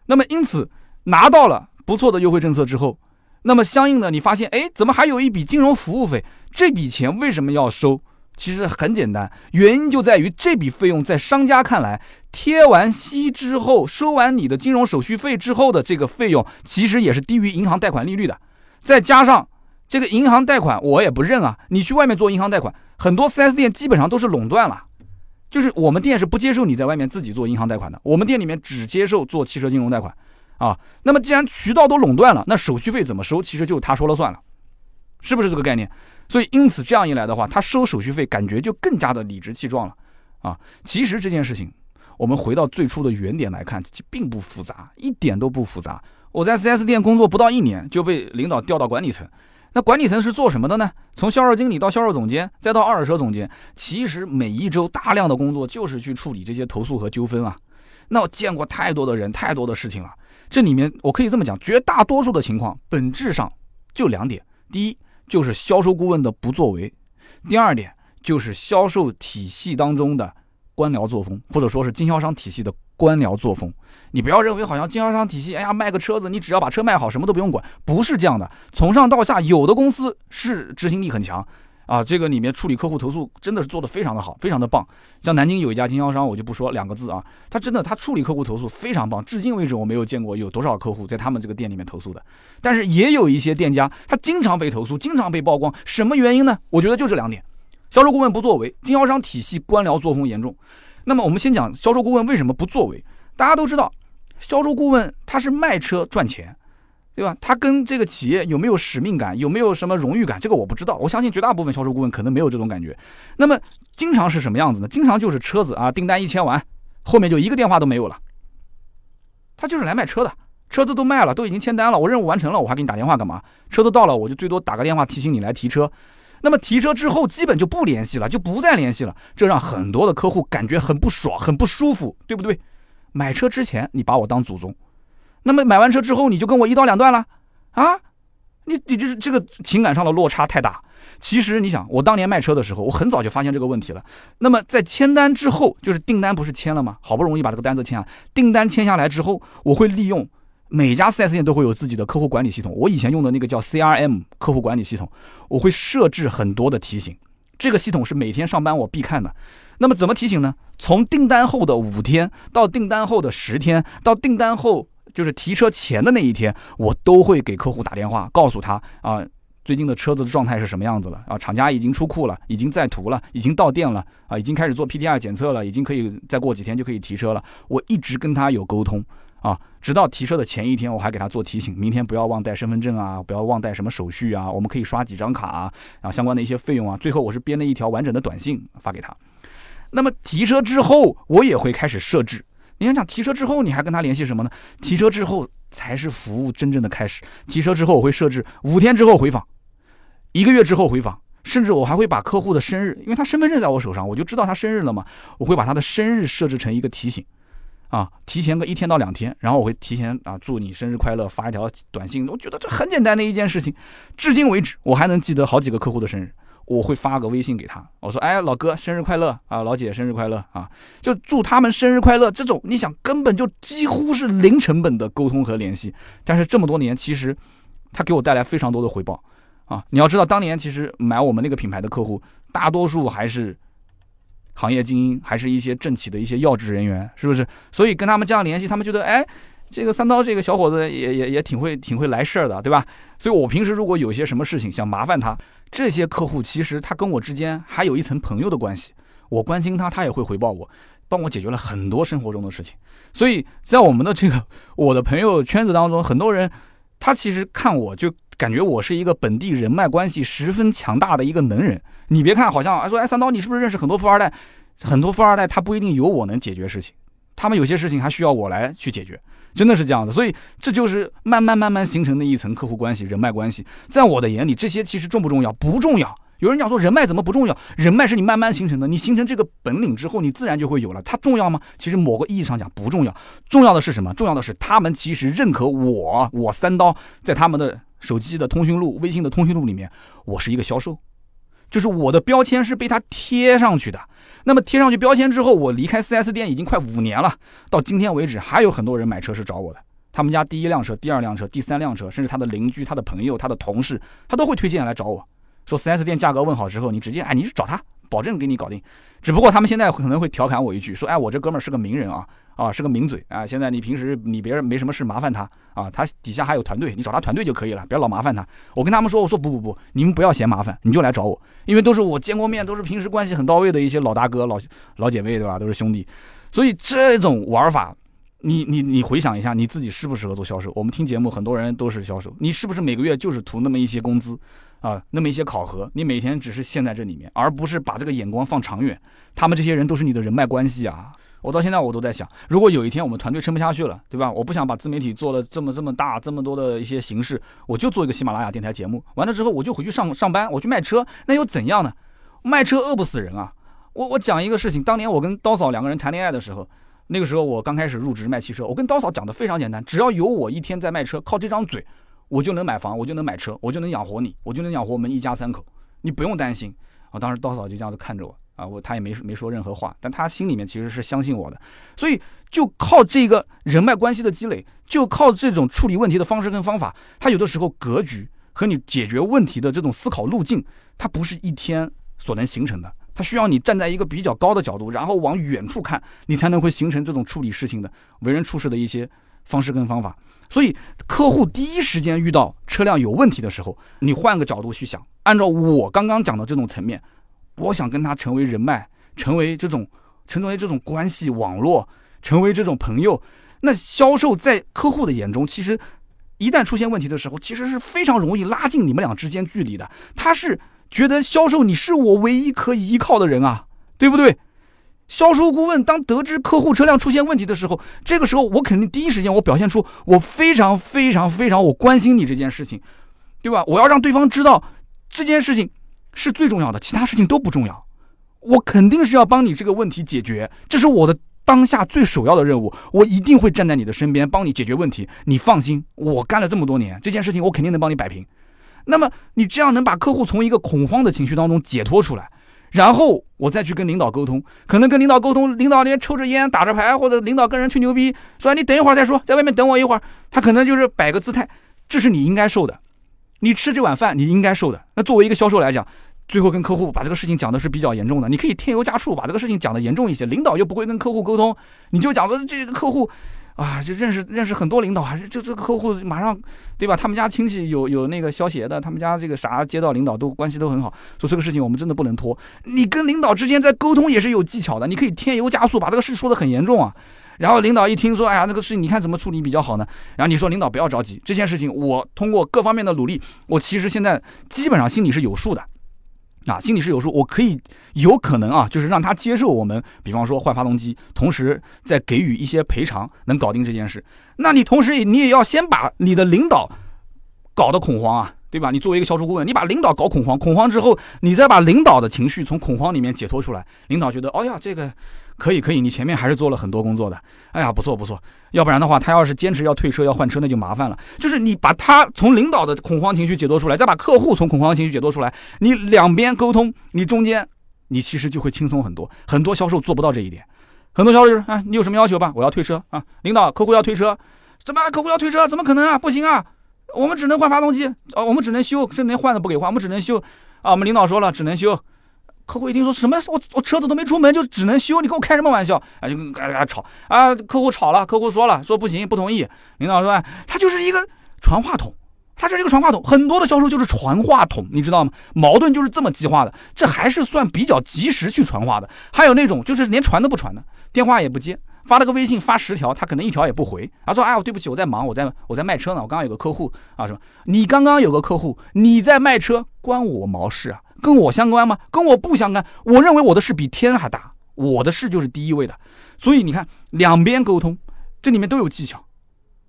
那么因此拿到了不错的优惠政策之后，那么相应的你发现，哎，怎么还有一笔金融服务费？这笔钱为什么要收？其实很简单，原因就在于这笔费用在商家看来，贴完息之后，收完你的金融手续费之后的这个费用，其实也是低于银行贷款利率的。再加上这个银行贷款，我也不认啊。你去外面做银行贷款，很多 4S 店基本上都是垄断了，就是我们店是不接受你在外面自己做银行贷款的，我们店里面只接受做汽车金融贷款啊。那么既然渠道都垄断了，那手续费怎么收，其实就他说了算了，是不是这个概念？所以，因此这样一来的话，他收手续费感觉就更加的理直气壮了啊！其实这件事情，我们回到最初的原点来看，其并不复杂，一点都不复杂。我在 4S 店工作不到一年，就被领导调到管理层。那管理层是做什么的呢？从销售经理到销售总监，再到二手车总监，其实每一周大量的工作就是去处理这些投诉和纠纷啊。那我见过太多的人，太多的事情了。这里面我可以这么讲，绝大多数的情况本质上就两点：第一，就是销售顾问的不作为，第二点就是销售体系当中的官僚作风，或者说是经销商体系的官僚作风。你不要认为好像经销商体系，哎呀，卖个车子，你只要把车卖好，什么都不用管，不是这样的。从上到下，有的公司是执行力很强。啊，这个里面处理客户投诉真的是做得非常的好，非常的棒。像南京有一家经销商，我就不说两个字啊，他真的他处理客户投诉非常棒，至今为止我没有见过有多少客户在他们这个店里面投诉的。但是也有一些店家，他经常被投诉，经常被曝光，什么原因呢？我觉得就这两点：销售顾问不作为，经销商体系官僚作风严重。那么我们先讲销售顾问为什么不作为？大家都知道，销售顾问他是卖车赚钱。对吧？他跟这个企业有没有使命感，有没有什么荣誉感？这个我不知道。我相信绝大部分销售顾问可能没有这种感觉。那么经常是什么样子呢？经常就是车子啊，订单一签完，后面就一个电话都没有了。他就是来卖车的，车子都卖了，都已经签单了，我任务完成了，我还给你打电话干嘛？车子到了，我就最多打个电话提醒你来提车。那么提车之后，基本就不联系了，就不再联系了，这让很多的客户感觉很不爽，很不舒服，对不对？买车之前你把我当祖宗。那么买完车之后，你就跟我一刀两断了，啊？你你就是这个情感上的落差太大。其实你想，我当年卖车的时候，我很早就发现这个问题了。那么在签单之后，就是订单不是签了吗？好不容易把这个单子签了，订单签下来之后，我会利用每家 4S 店都会有自己的客户管理系统。我以前用的那个叫 CRM 客户管理系统，我会设置很多的提醒。这个系统是每天上班我必看的。那么怎么提醒呢？从订单后的五天到订单后的十天到订单后。就是提车前的那一天，我都会给客户打电话，告诉他啊，最近的车子的状态是什么样子了啊，厂家已经出库了，已经在图了，已经到店了啊，已经开始做 PTI 检测了，已经可以再过几天就可以提车了。我一直跟他有沟通啊，直到提车的前一天，我还给他做提醒，明天不要忘带身份证啊，不要忘带什么手续啊，我们可以刷几张卡啊，然后相关的一些费用啊，最后我是编了一条完整的短信发给他。那么提车之后，我也会开始设置。你想想，提车之后你还跟他联系什么呢？提车之后才是服务真正的开始。提车之后我会设置五天之后回访，一个月之后回访，甚至我还会把客户的生日，因为他身份证在我手上，我就知道他生日了嘛，我会把他的生日设置成一个提醒，啊，提前个一天到两天，然后我会提前啊祝你生日快乐，发一条短信。我觉得这很简单的一件事情，至今为止我还能记得好几个客户的生日，我会发个微信给他，我说哎老哥生日快乐啊，老姐生日快乐啊，就祝他们生日快乐。这种你想根本就几乎是零成本的沟通和联系，但是这么多年其实他给我带来非常多的回报。啊，你要知道，当年其实买我们那个品牌的客户，大多数还是行业精英，还是一些政企的一些要职人员，是不是？所以跟他们这样联系，他们觉得，哎，这个三刀这个小伙子也也也挺会挺会来事儿的，对吧？所以我平时如果有些什么事情想麻烦他，这些客户其实他跟我之间还有一层朋友的关系，我关心他，他也会回报我，帮我解决了很多生活中的事情。所以在我们的这个我的朋友圈子当中，很多人他其实看我就。感觉我是一个本地人脉关系十分强大的一个能人。你别看好像说，哎，三刀，你是不是认识很多富二代？很多富二代他不一定有我能解决事情，他们有些事情还需要我来去解决，真的是这样的。所以这就是慢慢慢慢形成的一层客户关系、人脉关系。在我的眼里，这些其实重不重要？不重要。有人讲说人脉怎么不重要？人脉是你慢慢形成的，你形成这个本领之后，你自然就会有了。它重要吗？其实某个意义上讲不重要。重要的是什么？重要的是他们其实认可我，我三刀在他们的。手机的通讯录、微信的通讯录里面，我是一个销售，就是我的标签是被他贴上去的。那么贴上去标签之后，我离开 4S 店已经快五年了，到今天为止，还有很多人买车是找我的。他们家第一辆车、第二辆车、第三辆车，甚至他的邻居、他的朋友、他的同事，他都会推荐来找我，说 4S 店价格问好之后，你直接哎，你去找他，保证给你搞定。只不过他们现在可能会调侃我一句，说哎，我这哥们儿是个名人啊。啊，是个名嘴啊！现在你平时你别人没什么事麻烦他啊，他底下还有团队，你找他团队就可以了，别老麻烦他。我跟他们说，我说不不不，你们不要嫌麻烦，你就来找我，因为都是我见过面，都是平时关系很到位的一些老大哥、老老姐妹，对吧？都是兄弟，所以这种玩法，你你你回想一下，你自己适不适合做销售？我们听节目很多人都是销售，你是不是每个月就是图那么一些工资啊，那么一些考核？你每天只是陷在这里面，而不是把这个眼光放长远。他们这些人都是你的人脉关系啊。我到现在我都在想，如果有一天我们团队撑不下去了，对吧？我不想把自媒体做了这么这么大这么多的一些形式，我就做一个喜马拉雅电台节目。完了之后我就回去上上班，我去卖车，那又怎样呢？卖车饿不死人啊！我我讲一个事情，当年我跟刀嫂两个人谈恋爱的时候，那个时候我刚开始入职卖汽车，我跟刀嫂讲的非常简单，只要有我一天在卖车，靠这张嘴，我就能买房，我就能买车，我就能养活你，我就能养活我们一家三口，你不用担心。啊，当时刀嫂就这样子看着我。啊，我他也没没说任何话，但他心里面其实是相信我的，所以就靠这个人脉关系的积累，就靠这种处理问题的方式跟方法，他有的时候格局和你解决问题的这种思考路径，它不是一天所能形成的，它需要你站在一个比较高的角度，然后往远处看，你才能会形成这种处理事情的为人处事的一些方式跟方法。所以，客户第一时间遇到车辆有问题的时候，你换个角度去想，按照我刚刚讲的这种层面。我想跟他成为人脉，成为这种，成为这种关系网络，成为这种朋友。那销售在客户的眼中，其实一旦出现问题的时候，其实是非常容易拉近你们俩之间距离的。他是觉得销售你是我唯一可以依靠的人啊，对不对？销售顾问当得知客户车辆出现问题的时候，这个时候我肯定第一时间我表现出我非常非常非常我关心你这件事情，对吧？我要让对方知道这件事情。是最重要的，其他事情都不重要。我肯定是要帮你这个问题解决，这是我的当下最首要的任务。我一定会站在你的身边，帮你解决问题。你放心，我干了这么多年，这件事情我肯定能帮你摆平。那么你这样能把客户从一个恐慌的情绪当中解脱出来，然后我再去跟领导沟通。可能跟领导沟通，领导那边抽着烟打着牌，或者领导跟人吹牛逼，说你等一会儿再说，在外面等我一会儿。他可能就是摆个姿态，这是你应该受的。你吃这碗饭，你应该受的。那作为一个销售来讲，最后跟客户把这个事情讲的是比较严重的，你可以添油加醋把这个事情讲的严重一些。领导又不会跟客户沟通，你就讲说这个客户，啊，就认识认识很多领导，还是就这个客户马上，对吧？他们家亲戚有有那个消协的，他们家这个啥街道领导都关系都很好，说这个事情我们真的不能拖。你跟领导之间在沟通也是有技巧的，你可以添油加醋把这个事说的很严重啊。然后领导一听说，哎呀，那个事情你看怎么处理比较好呢？然后你说领导不要着急，这件事情我通过各方面的努力，我其实现在基本上心里是有数的。啊，心里是有数，我可以有可能啊，就是让他接受我们，比方说换发动机，同时再给予一些赔偿，能搞定这件事。那你同时你也要先把你的领导搞得恐慌啊。对吧？你作为一个销售顾问，你把领导搞恐慌，恐慌之后，你再把领导的情绪从恐慌里面解脱出来，领导觉得，哎呀，这个可以可以，你前面还是做了很多工作的，哎呀，不错不错。要不然的话，他要是坚持要退车要换车，那就麻烦了。就是你把他从领导的恐慌情绪解脱出来，再把客户从恐慌情绪解脱出来，你两边沟通，你中间你其实就会轻松很多。很多销售做不到这一点，很多销售就是，啊，你有什么要求吧？我要退车啊，领导，客户要退车，怎么客户要退车？怎么可能啊？不行啊！我们只能换发动机，哦，我们只能修，甚至连换都不给换，我们只能修，啊，我们领导说了，只能修。客户一听说什么，我我车子都没出门就只能修，你跟我开什么玩笑？啊，就跟嘎嘎吵啊，客户吵了，客户说了，说不行，不同意。领导说，他就是一个传话筒，他是一个传话筒，很多的销售就是传话筒，你知道吗？矛盾就是这么激化的，这还是算比较及时去传话的。还有那种就是连传都不传的，电话也不接。发了个微信，发十条，他可能一条也不回。他说：“哎，我对不起，我在忙，我在我在卖车呢。我刚刚有个客户啊，什么？你刚刚有个客户，你在卖车，关我毛事啊？跟我相关吗？跟我不相干。我认为我的事比天还大，我的事就是第一位的。所以你看，两边沟通，这里面都有技巧。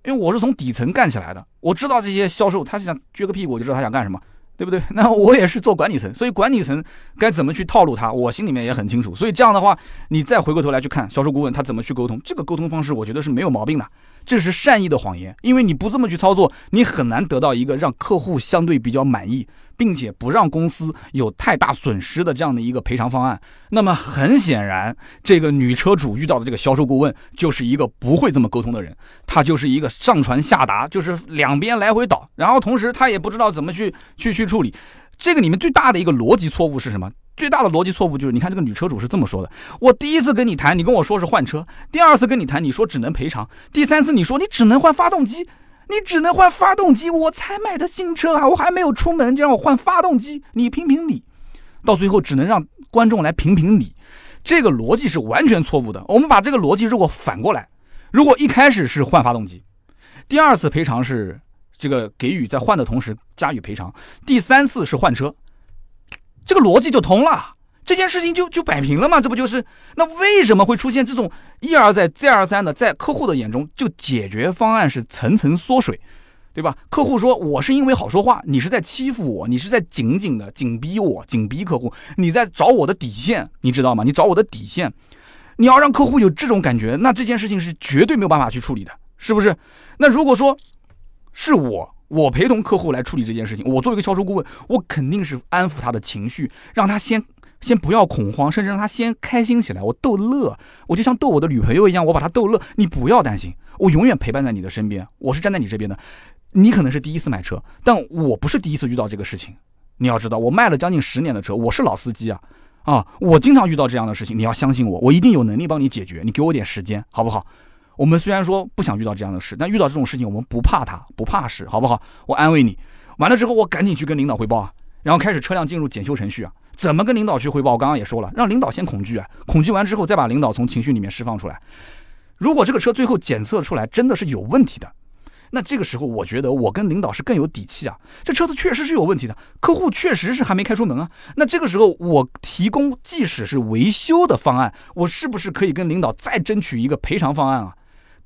因为我是从底层干起来的，我知道这些销售，他是想撅个屁股，我就知道他想干什么。”对不对？那我也是做管理层，所以管理层该怎么去套路他，我心里面也很清楚。所以这样的话，你再回过头来去看销售顾问他怎么去沟通，这个沟通方式我觉得是没有毛病的。这是善意的谎言，因为你不这么去操作，你很难得到一个让客户相对比较满意。并且不让公司有太大损失的这样的一个赔偿方案，那么很显然，这个女车主遇到的这个销售顾问就是一个不会这么沟通的人，他就是一个上传下达，就是两边来回倒，然后同时他也不知道怎么去去去处理。这个里面最大的一个逻辑错误是什么？最大的逻辑错误就是，你看这个女车主是这么说的：我第一次跟你谈，你跟我说是换车；第二次跟你谈，你说只能赔偿；第三次你说你只能换发动机。你只能换发动机，我才买的新车啊，我还没有出门就让我换发动机，你评评理，到最后只能让观众来评评理，这个逻辑是完全错误的。我们把这个逻辑如果反过来，如果一开始是换发动机，第二次赔偿是这个给予在换的同时加以赔偿，第三次是换车，这个逻辑就通了。这件事情就就摆平了嘛，这不就是？那为什么会出现这种一而再再而三的，在客户的眼中，就解决方案是层层缩水，对吧？客户说我是因为好说话，你是在欺负我，你是在紧紧的紧逼我，紧逼客户，你在找我的底线，你知道吗？你找我的底线，你要让客户有这种感觉，那这件事情是绝对没有办法去处理的，是不是？那如果说是我，我陪同客户来处理这件事情，我作为一个销售顾问，我肯定是安抚他的情绪，让他先。先不要恐慌，甚至让他先开心起来。我逗乐，我就像逗我的女朋友一样，我把她逗乐。你不要担心，我永远陪伴在你的身边，我是站在你这边的。你可能是第一次买车，但我不是第一次遇到这个事情。你要知道，我卖了将近十年的车，我是老司机啊啊！我经常遇到这样的事情，你要相信我，我一定有能力帮你解决。你给我点时间，好不好？我们虽然说不想遇到这样的事，但遇到这种事情，我们不怕它，不怕事，好不好？我安慰你。完了之后，我赶紧去跟领导汇报啊，然后开始车辆进入检修程序啊。怎么跟领导去汇报？我刚刚也说了，让领导先恐惧啊，恐惧完之后再把领导从情绪里面释放出来。如果这个车最后检测出来真的是有问题的，那这个时候我觉得我跟领导是更有底气啊。这车子确实是有问题的，客户确实是还没开出门啊。那这个时候我提供即使是维修的方案，我是不是可以跟领导再争取一个赔偿方案啊？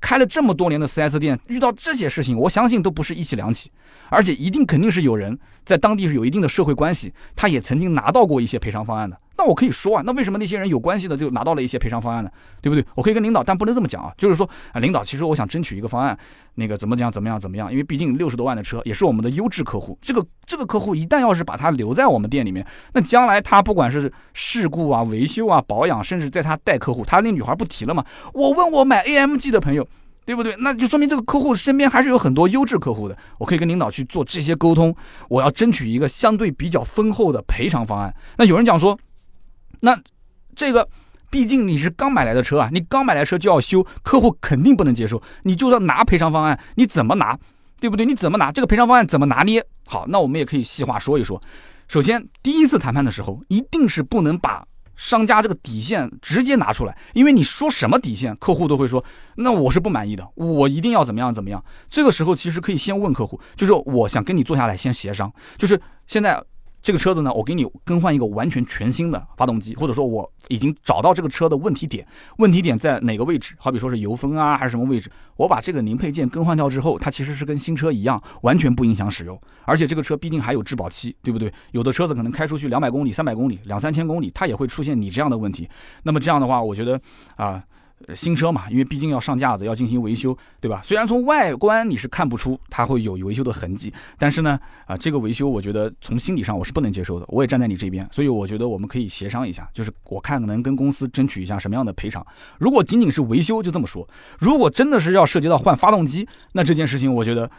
开了这么多年的 4S 店，遇到这些事情，我相信都不是一起两起。而且一定肯定是有人在当地是有一定的社会关系，他也曾经拿到过一些赔偿方案的。那我可以说啊，那为什么那些人有关系的就拿到了一些赔偿方案呢？对不对？我可以跟领导，但不能这么讲啊，就是说啊，领导，其实我想争取一个方案，那个怎么讲，怎么样，怎么样？因为毕竟六十多万的车也是我们的优质客户，这个这个客户一旦要是把他留在我们店里面，那将来他不管是事故啊、维修啊、保养，甚至在他带客户，他那女孩不提了吗？我问我买 AMG 的朋友。对不对？那就说明这个客户身边还是有很多优质客户的。我可以跟领导去做这些沟通，我要争取一个相对比较丰厚的赔偿方案。那有人讲说，那这个毕竟你是刚买来的车啊，你刚买来车就要修，客户肯定不能接受。你就算拿赔偿方案，你怎么拿？对不对？你怎么拿这个赔偿方案怎么拿捏？好，那我们也可以细化说一说。首先，第一次谈判的时候，一定是不能把。商家这个底线直接拿出来，因为你说什么底线，客户都会说，那我是不满意的，我一定要怎么样怎么样。这个时候其实可以先问客户，就是我想跟你坐下来先协商，就是现在这个车子呢，我给你更换一个完全全新的发动机，或者说我已经找到这个车的问题点，问题点在哪个位置？好比说是油封啊，还是什么位置？我把这个零配件更换掉之后，它其实是跟新车一样，完全不影响使用。而且这个车毕竟还有质保期，对不对？有的车子可能开出去两百公里、三百公里、两三千公里，它也会出现你这样的问题。那么这样的话，我觉得啊。新车嘛，因为毕竟要上架子，要进行维修，对吧？虽然从外观你是看不出它会有维修的痕迹，但是呢，啊，这个维修我觉得从心理上我是不能接受的。我也站在你这边，所以我觉得我们可以协商一下，就是我看能跟公司争取一下什么样的赔偿。如果仅仅是维修就这么说，如果真的是要涉及到换发动机，那这件事情我觉得，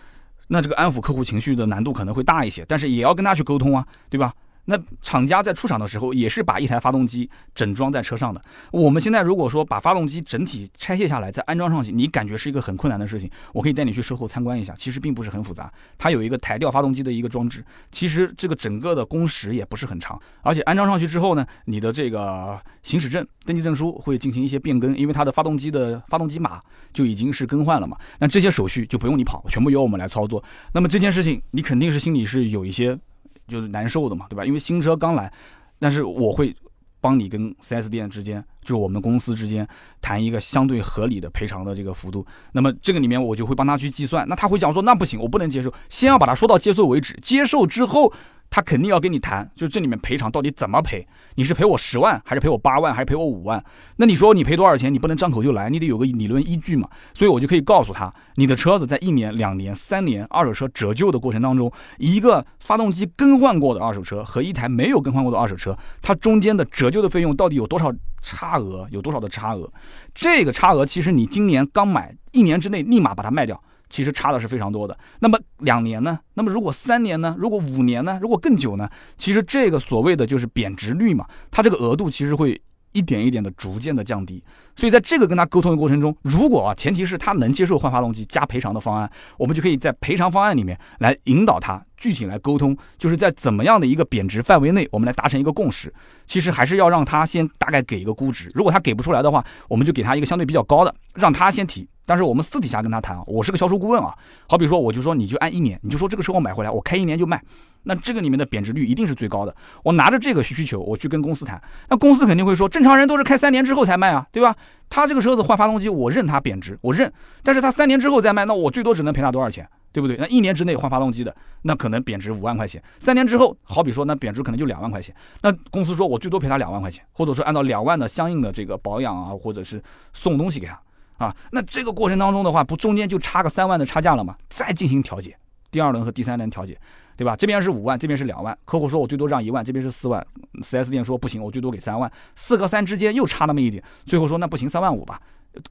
那这个安抚客户情绪的难度可能会大一些，但是也要跟他去沟通啊，对吧？那厂家在出厂的时候也是把一台发动机整装在车上的。我们现在如果说把发动机整体拆卸下来再安装上去，你感觉是一个很困难的事情。我可以带你去售后参观一下，其实并不是很复杂。它有一个抬吊发动机的一个装置，其实这个整个的工时也不是很长。而且安装上去之后呢，你的这个行驶证、登记证书会进行一些变更，因为它的发动机的发动机码就已经是更换了嘛。那这些手续就不用你跑，全部由我们来操作。那么这件事情你肯定是心里是有一些。就是难受的嘛，对吧？因为新车刚来，但是我会帮你跟四 S 店之间，就是我们公司之间谈一个相对合理的赔偿的这个幅度。那么这个里面我就会帮他去计算。那他会讲说，那不行，我不能接受，先要把它说到接受为止，接受之后。他肯定要跟你谈，就这里面赔偿到底怎么赔？你是赔我十万，还是赔我八万，还是赔我五万？那你说你赔多少钱？你不能张口就来，你得有个理论依据嘛。所以我就可以告诉他，你的车子在一年、两年、三年二手车折旧的过程当中，一个发动机更换过的二手车和一台没有更换过的二手车，它中间的折旧的费用到底有多少差额？有多少的差额？这个差额其实你今年刚买，一年之内立马把它卖掉。其实差的是非常多的。那么两年呢？那么如果三年呢？如果五年呢？如果更久呢？其实这个所谓的就是贬值率嘛，它这个额度其实会一点一点的逐渐的降低。所以在这个跟他沟通的过程中，如果啊前提是他能接受换发动机加赔偿的方案，我们就可以在赔偿方案里面来引导他具体来沟通，就是在怎么样的一个贬值范围内，我们来达成一个共识。其实还是要让他先大概给一个估值，如果他给不出来的话，我们就给他一个相对比较高的，让他先提。但是我们私底下跟他谈啊，我是个销售顾问啊，好比说我就说你就按一年，你就说这个车我买回来我开一年就卖，那这个里面的贬值率一定是最高的。我拿着这个需求我去跟公司谈，那公司肯定会说正常人都是开三年之后才卖啊，对吧？他这个车子换发动机我认他贬值，我认，但是他三年之后再卖，那我最多只能赔他多少钱，对不对？那一年之内换发动机的，那可能贬值五万块钱，三年之后好比说那贬值可能就两万块钱，那公司说我最多赔他两万块钱，或者说按照两万的相应的这个保养啊，或者是送东西给他。啊，那这个过程当中的话，不中间就差个三万的差价了吗？再进行调解，第二轮和第三轮调解，对吧？这边是五万，这边是两万，客户说我最多让一万，这边是四万，4S 店说不行，我最多给三万，四和三之间又差那么一点，最后说那不行，三万五吧，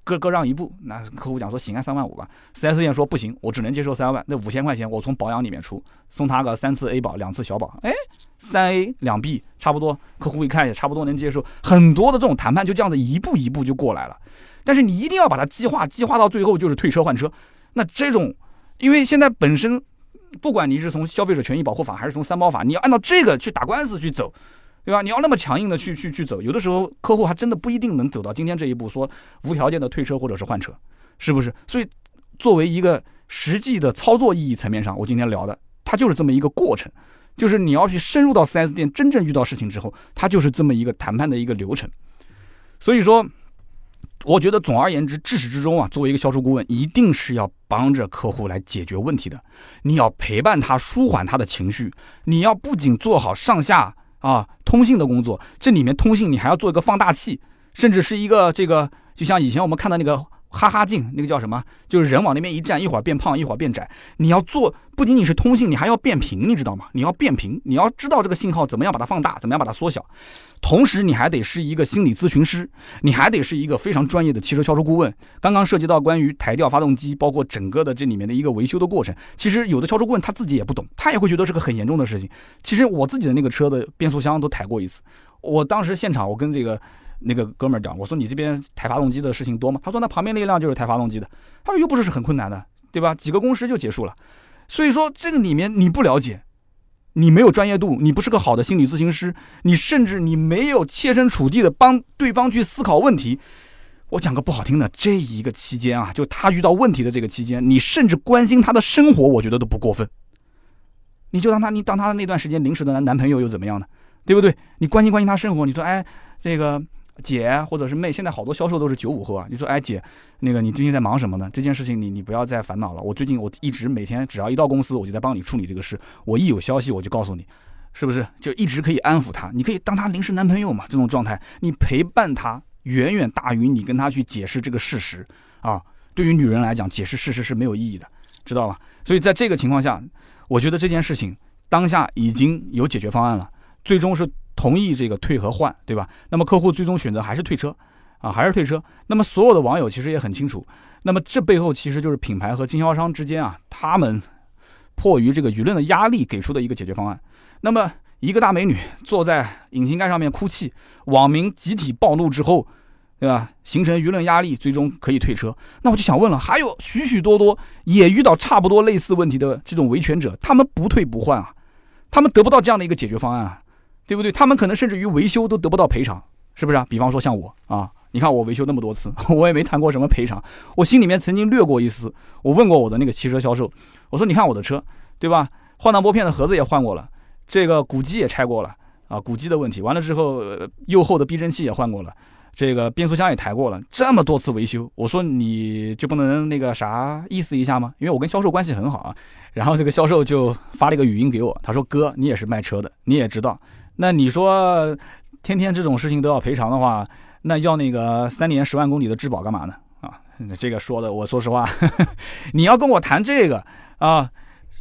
各各让一步。那客户讲说行啊，三万五吧。4S 店说不行，我只能接受三万，那五千块钱我从保养里面出，送他个三次 A 保，两次小保，哎，三 A 两 B 差不多，客户一看也差不多能接受，很多的这种谈判就这样子一步一步就过来了。但是你一定要把它激化，激化到最后就是退车换车。那这种，因为现在本身，不管你是从消费者权益保护法还是从三包法，你要按照这个去打官司去走，对吧？你要那么强硬的去去去走，有的时候客户还真的不一定能走到今天这一步，说无条件的退车或者是换车，是不是？所以作为一个实际的操作意义层面上，我今天聊的，它就是这么一个过程，就是你要去深入到 4S 店，真正遇到事情之后，它就是这么一个谈判的一个流程。所以说。我觉得总而言之，至始至终啊，作为一个销售顾问，一定是要帮着客户来解决问题的。你要陪伴他，舒缓他的情绪。你要不仅做好上下啊通信的工作，这里面通信你还要做一个放大器，甚至是一个这个，就像以前我们看到那个。哈哈镜，那个叫什么？就是人往那边一站，一会儿变胖，一会儿变窄。你要做，不仅仅是通信，你还要变频，你知道吗？你要变频，你要知道这个信号怎么样把它放大，怎么样把它缩小。同时，你还得是一个心理咨询师，你还得是一个非常专业的汽车销售顾问。刚刚涉及到关于抬掉发动机，包括整个的这里面的一个维修的过程，其实有的销售顾问他自己也不懂，他也会觉得是个很严重的事情。其实我自己的那个车的变速箱都抬过一次，我当时现场我跟这个。那个哥们儿讲，我说你这边抬发动机的事情多吗？他说那旁边那一辆就是抬发动机的。他说又不是是很困难的，对吧？几个工时就结束了。所以说这个里面你不了解，你没有专业度，你不是个好的心理咨询师，你甚至你没有切身处地的帮对方去思考问题。我讲个不好听的，这一个期间啊，就他遇到问题的这个期间，你甚至关心他的生活，我觉得都不过分。你就当他你当他的那段时间临时的男男朋友又怎么样呢？对不对？你关心关心他生活，你说哎这个。姐或者是妹，现在好多销售都是九五后啊。你说，哎姐，那个你最近在忙什么呢？这件事情你你不要再烦恼了。我最近我一直每天只要一到公司，我就在帮你处理这个事。我一有消息我就告诉你，是不是？就一直可以安抚他，你可以当他临时男朋友嘛。这种状态，你陪伴他远远大于你跟他去解释这个事实啊。对于女人来讲，解释事实是没有意义的，知道吧？所以在这个情况下，我觉得这件事情当下已经有解决方案了，最终是。同意这个退和换，对吧？那么客户最终选择还是退车，啊，还是退车。那么所有的网友其实也很清楚，那么这背后其实就是品牌和经销商之间啊，他们迫于这个舆论的压力给出的一个解决方案。那么一个大美女坐在引擎盖上面哭泣，网民集体暴怒之后，对吧？形成舆论压力，最终可以退车。那我就想问了，还有许许多多也遇到差不多类似问题的这种维权者，他们不退不换啊，他们得不到这样的一个解决方案啊。对不对？他们可能甚至于维修都得不到赔偿，是不是啊？比方说像我啊，你看我维修那么多次，我也没谈过什么赔偿。我心里面曾经略过一丝，我问过我的那个汽车销售，我说你看我的车，对吧？换挡拨片的盒子也换过了，这个鼓机也拆过了啊，鼓机的问题。完了之后，右后的避震器也换过了，这个变速箱也抬过了，这么多次维修，我说你就不能那个啥意思一下吗？因为我跟销售关系很好啊。然后这个销售就发了一个语音给我，他说哥，你也是卖车的，你也知道。那你说，天天这种事情都要赔偿的话，那要那个三年十万公里的质保干嘛呢？啊，这个说的，我说实话，你要跟我谈这个啊，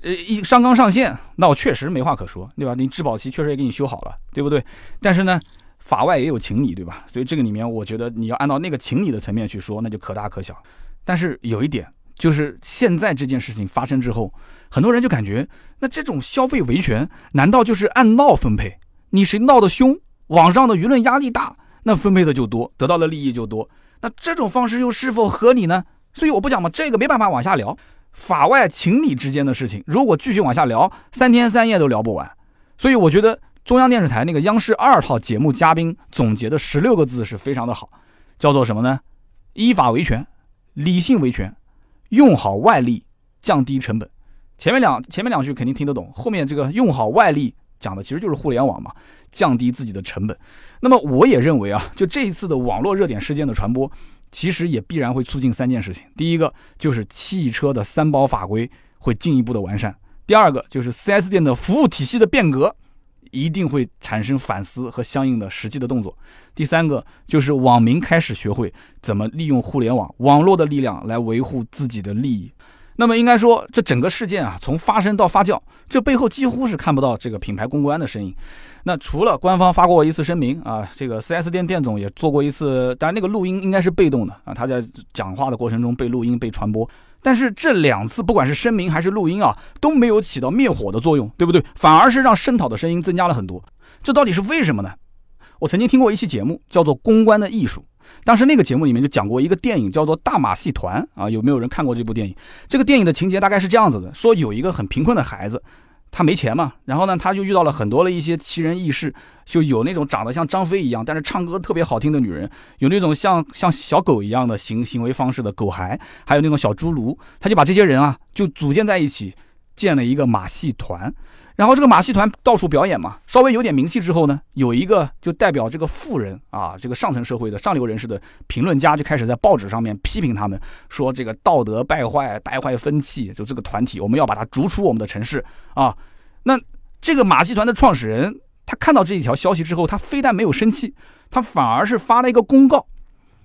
呃，一上纲上线，那我确实没话可说，对吧？你质保期确实也给你修好了，对不对？但是呢，法外也有情理，对吧？所以这个里面，我觉得你要按照那个情理的层面去说，那就可大可小。但是有一点，就是现在这件事情发生之后，很多人就感觉，那这种消费维权，难道就是按闹分配？你谁闹得凶，网上的舆论压力大，那分配的就多，得到的利益就多。那这种方式又是否合理呢？所以我不讲嘛，这个没办法往下聊，法外情理之间的事情，如果继续往下聊，三天三夜都聊不完。所以我觉得中央电视台那个央视二套节目嘉宾总结的十六个字是非常的好，叫做什么呢？依法维权，理性维权，用好外力，降低成本。前面两前面两句肯定听得懂，后面这个用好外力。讲的其实就是互联网嘛，降低自己的成本。那么我也认为啊，就这一次的网络热点事件的传播，其实也必然会促进三件事情。第一个就是汽车的三包法规会进一步的完善；第二个就是 4S 店的服务体系的变革，一定会产生反思和相应的实际的动作；第三个就是网民开始学会怎么利用互联网网络的力量来维护自己的利益。那么应该说，这整个事件啊，从发生到发酵，这背后几乎是看不到这个品牌公关的身影。那除了官方发过一次声明啊，这个 4S 店店总也做过一次，当然那个录音应该是被动的啊，他在讲话的过程中被录音被传播。但是这两次不管是声明还是录音啊，都没有起到灭火的作用，对不对？反而是让声讨的声音增加了很多。这到底是为什么呢？我曾经听过一期节目，叫做《公关的艺术》。当时那个节目里面就讲过一个电影，叫做《大马戏团》啊，有没有人看过这部电影？这个电影的情节大概是这样子的：说有一个很贫困的孩子，他没钱嘛，然后呢，他就遇到了很多的一些奇人异事，就有那种长得像张飞一样，但是唱歌特别好听的女人，有那种像像小狗一样的行行为方式的狗孩，还有那种小侏儒，他就把这些人啊就组建在一起，建了一个马戏团。然后这个马戏团到处表演嘛，稍微有点名气之后呢，有一个就代表这个富人啊，这个上层社会的上流人士的评论家就开始在报纸上面批评他们，说这个道德败坏、败坏风气，就这个团体我们要把它逐出我们的城市啊。那这个马戏团的创始人他看到这一条消息之后，他非但没有生气，他反而是发了一个公告，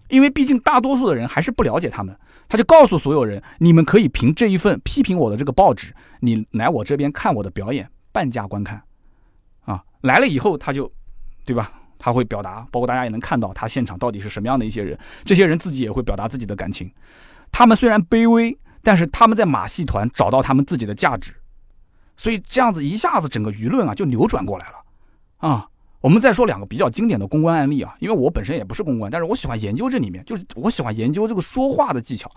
因为毕竟大多数的人还是不了解他们，他就告诉所有人，你们可以凭这一份批评我的这个报纸，你来我这边看我的表演。半价观看，啊，来了以后他就，对吧？他会表达，包括大家也能看到他现场到底是什么样的一些人。这些人自己也会表达自己的感情。他们虽然卑微，但是他们在马戏团找到他们自己的价值。所以这样子一下子整个舆论啊就扭转过来了。啊，我们再说两个比较经典的公关案例啊，因为我本身也不是公关，但是我喜欢研究这里面，就是我喜欢研究这个说话的技巧。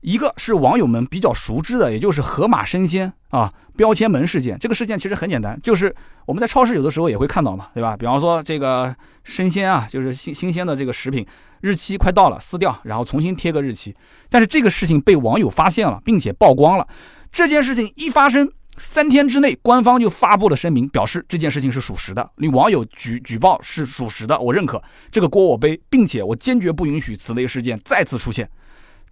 一个是网友们比较熟知的，也就是盒马生鲜啊标签门事件。这个事件其实很简单，就是我们在超市有的时候也会看到嘛，对吧？比方说这个生鲜啊，就是新新鲜的这个食品，日期快到了，撕掉，然后重新贴个日期。但是这个事情被网友发现了，并且曝光了。这件事情一发生，三天之内，官方就发布了声明，表示这件事情是属实的，你网友举举报是属实的，我认可，这个锅我背，并且我坚决不允许此类事件再次出现。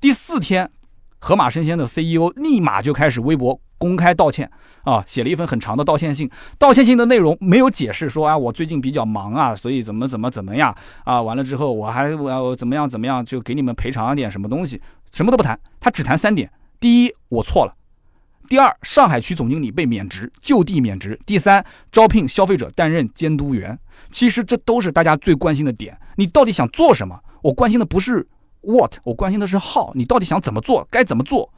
第四天，盒马生鲜的 CEO 立马就开始微博公开道歉啊，写了一封很长的道歉信，道歉信的内容没有解释说啊，我最近比较忙啊，所以怎么怎么怎么样啊，完了之后我还我要怎么样怎么样，就给你们赔偿点什么东西，什么都不谈，他只谈三点：第一，我错了。第二，上海区总经理被免职，就地免职。第三，招聘消费者担任监督员。其实这都是大家最关心的点。你到底想做什么？我关心的不是 what，我关心的是 how。你到底想怎么做？该怎么做？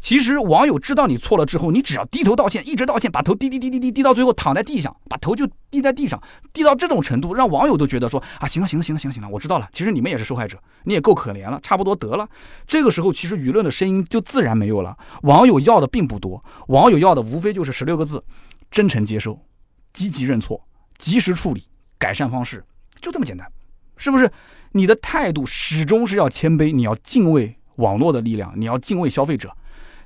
其实网友知道你错了之后，你只要低头道歉，一直道歉，把头低低低低低低到最后躺在地上，把头就低在地上，低到这种程度，让网友都觉得说啊，行了行了行了行了行了，我知道了。其实你们也是受害者，你也够可怜了，差不多得了。这个时候，其实舆论的声音就自然没有了。网友要的并不多，网友要的无非就是十六个字：真诚接受，积极认错，及时处理，改善方式，就这么简单，是不是？你的态度始终是要谦卑，你要敬畏网络的力量，你要敬畏消费者。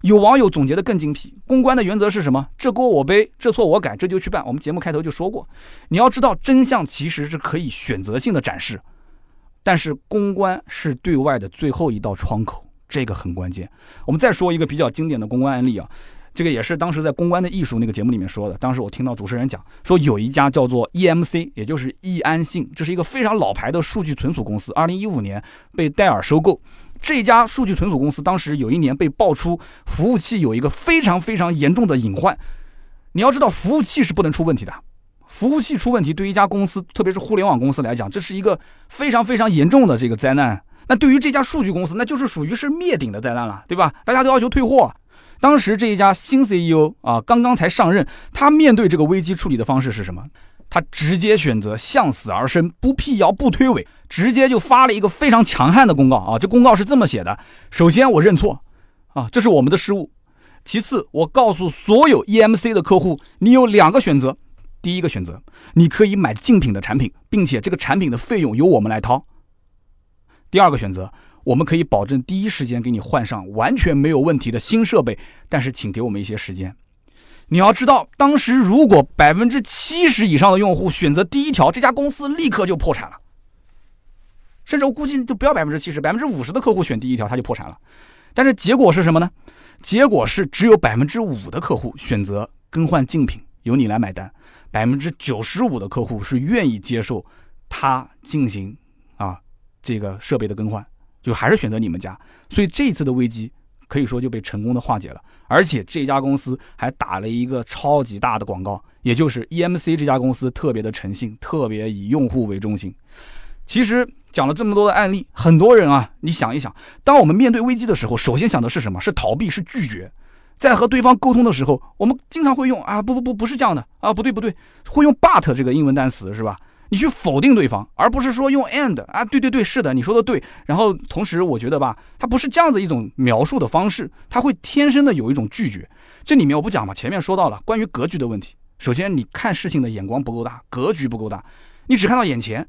有网友总结的更精辟，公关的原则是什么？这锅我背，这错我改，这就去办。我们节目开头就说过，你要知道真相其实是可以选择性的展示，但是公关是对外的最后一道窗口，这个很关键。我们再说一个比较经典的公关案例啊，这个也是当时在《公关的艺术》那个节目里面说的。当时我听到主持人讲说，有一家叫做 EMC，也就是易安信，这是一个非常老牌的数据存储公司，二零一五年被戴尔收购。这家数据存储公司当时有一年被爆出服务器有一个非常非常严重的隐患。你要知道，服务器是不能出问题的。服务器出问题，对于一家公司，特别是互联网公司来讲，这是一个非常非常严重的这个灾难。那对于这家数据公司，那就是属于是灭顶的灾难了，对吧？大家都要求退货。当时这一家新 CEO 啊，刚刚才上任，他面对这个危机处理的方式是什么？他直接选择向死而生，不辟谣，不推诿。直接就发了一个非常强悍的公告啊！这公告是这么写的：首先，我认错，啊，这是我们的失误；其次，我告诉所有 EMC 的客户，你有两个选择，第一个选择，你可以买竞品的产品，并且这个产品的费用由我们来掏；第二个选择，我们可以保证第一时间给你换上完全没有问题的新设备，但是请给我们一些时间。你要知道，当时如果百分之七十以上的用户选择第一条，这家公司立刻就破产了。甚至我估计就不要百分之七十，百分之五十的客户选第一条他就破产了。但是结果是什么呢？结果是只有百分之五的客户选择更换竞品，由你来买单；百分之九十五的客户是愿意接受他进行啊这个设备的更换，就还是选择你们家。所以这次的危机可以说就被成功的化解了。而且这家公司还打了一个超级大的广告，也就是 EMC 这家公司特别的诚信，特别以用户为中心。其实讲了这么多的案例，很多人啊，你想一想，当我们面对危机的时候，首先想的是什么？是逃避，是拒绝。在和对方沟通的时候，我们经常会用啊，不不不，不是这样的啊，不对不对，会用 but 这个英文单词是吧？你去否定对方，而不是说用 and 啊，对对对，是的，你说的对。然后同时，我觉得吧，它不是这样子一种描述的方式，它会天生的有一种拒绝。这里面我不讲嘛，前面说到了关于格局的问题。首先，你看事情的眼光不够大，格局不够大，你只看到眼前，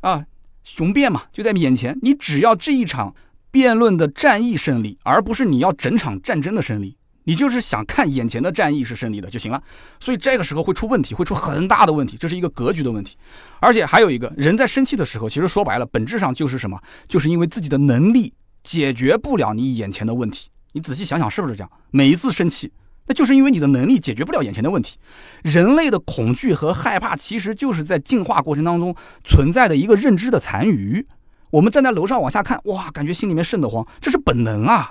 啊。雄辩嘛，就在眼前。你只要这一场辩论的战役胜利，而不是你要整场战争的胜利。你就是想看眼前的战役是胜利的就行了。所以这个时候会出问题，会出很大的问题，这是一个格局的问题。而且还有一个人在生气的时候，其实说白了，本质上就是什么？就是因为自己的能力解决不了你眼前的问题。你仔细想想，是不是这样？每一次生气。那就是因为你的能力解决不了眼前的问题。人类的恐惧和害怕，其实就是在进化过程当中存在的一个认知的残余。我们站在楼上往下看，哇，感觉心里面瘆得慌，这是本能啊，